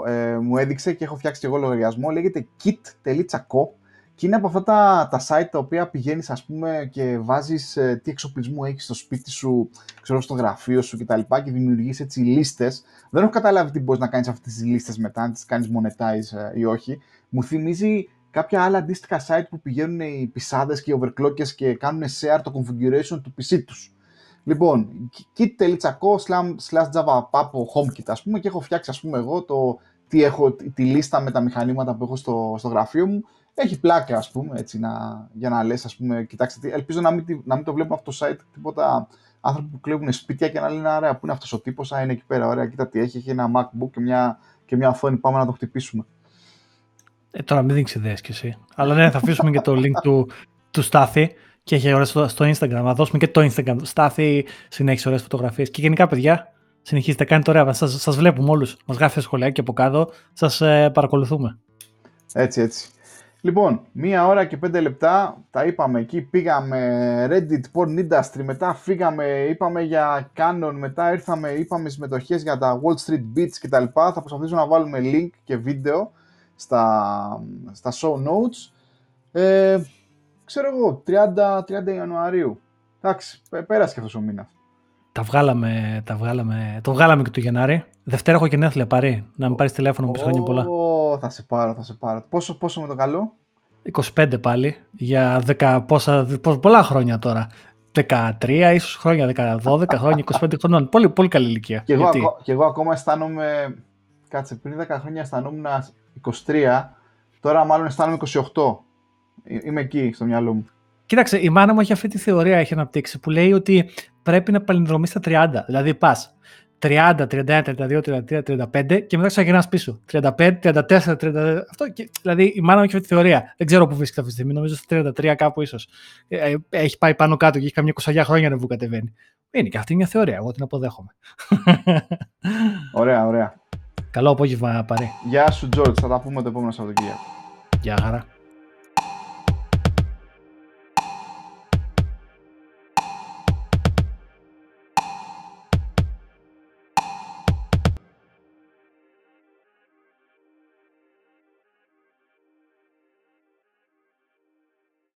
ε, μου έδειξε και έχω φτιάξει και εγώ λογαριασμό. Λέγεται kit.co και είναι από αυτά τα, τα site τα οποία πηγαίνεις ας πούμε και βάζεις ε, τι εξοπλισμό έχεις στο σπίτι σου, ξέρω, στο γραφείο σου κτλ. Και, και δημιουργείς έτσι λίστες. Δεν έχω καταλάβει τι μπορείς να κάνεις αυτές τις λίστες μετά, αν τις κάνεις monetize ε, ή όχι. Μου θυμίζει κάποια άλλα αντίστοιχα site που πηγαίνουν οι πισάδες και οι overclockers και κάνουν share το configuration του PC τους. Λοιπόν, kit.co slash java papo homekit ας πούμε και έχω φτιάξει ας πούμε εγώ το, τι έχω, τη λίστα με τα μηχανήματα που έχω στο, στο γραφείο μου. Έχει πλάκα ας πούμε έτσι να, για να λες ας πούμε κοιτάξτε ελπίζω να μην, να μην το βλέπουν αυτό το site τίποτα άνθρωποι που κλέβουν σπίτια και να λένε ωραία που είναι αυτός ο τύπος, α, είναι εκεί πέρα, ωραία, κοίτα τι έχει, έχει ένα macbook και μια, και μια οθόνη, πάμε να το χτυπήσουμε. Ε, τώρα μην δείξει ιδέες κι εσύ. Αλλά ναι, θα αφήσουμε και το link του, του Στάθη και έχει ωραίες στο, στο Instagram. Να δώσουμε και το Instagram. Στάθη συνέχισε ωραίες φωτογραφίες. Και γενικά, παιδιά, συνεχίζετε, κάνετε ωραία. Σας, σας βλέπουμε όλους. Μας γράφετε σχολιάκι από κάτω. Σας ε, παρακολουθούμε. Έτσι, έτσι. Λοιπόν, μία ώρα και πέντε λεπτά, τα είπαμε εκεί, πήγαμε Reddit, Porn Industry, μετά φύγαμε, είπαμε για Canon, μετά ήρθαμε, είπαμε συμμετοχές για τα Wall Street Beats κτλ. Θα προσπαθήσουμε να βάλουμε link και βίντεο στα, στα show notes. Ε, ξέρω εγώ, 30, 30 Ιανουαρίου. Εντάξει, πέρασε και αυτός ο μήνας. Τα βγάλαμε, τα βγάλαμε, το βγάλαμε και το Γενάρη. Δευτέρα έχω γενέθλια πάρει. Να με πάρεις τηλέφωνο που χρόνια πολλά. Θα σε πάρω, θα σε πάρω. Πόσο, πόσο με το καλό; 25 πάλι. Για 10, πόσα, πολλά χρόνια τώρα. 13 ίσως χρόνια, 12 χρόνια, 25 χρονών. Πολύ, πολύ καλή ηλικία. Και εγώ, και εγώ ακόμα αισθάνομαι. Κάτσε, πριν 10 χρόνια αισθανόμουν 23. Τώρα μάλλον αισθάνομαι 28. Είμαι εκεί στο μυαλό μου. Κοίταξε, η μάνα μου έχει αυτή τη θεωρία έχει αναπτύξει που λέει ότι πρέπει να παλινδρομείς στα 30. Δηλαδή πας 30, 31, 32, 33, 35 και μετά ξαναγυρνά πίσω. 35, 34, 30. Αυτό, και, δηλαδή η μάνα μου έχει αυτή τη θεωρία. Δεν ξέρω πού βρίσκεται αυτή τη στιγμή. Νομίζω στα 33 κάπου ίσως. Ε, ε, έχει πάει πάνω κάτω και έχει καμιά 20 χρόνια να βγει κατεβαίνει. Είναι και αυτή μια θεωρία. Εγώ την αποδέχομαι. Ωραία, ωραία. Καλό απόγευμα, Παρή. Γεια σου, Τζορτ. Θα τα πούμε το επόμενο Σαββατοκύριακο. Γεια χαρά.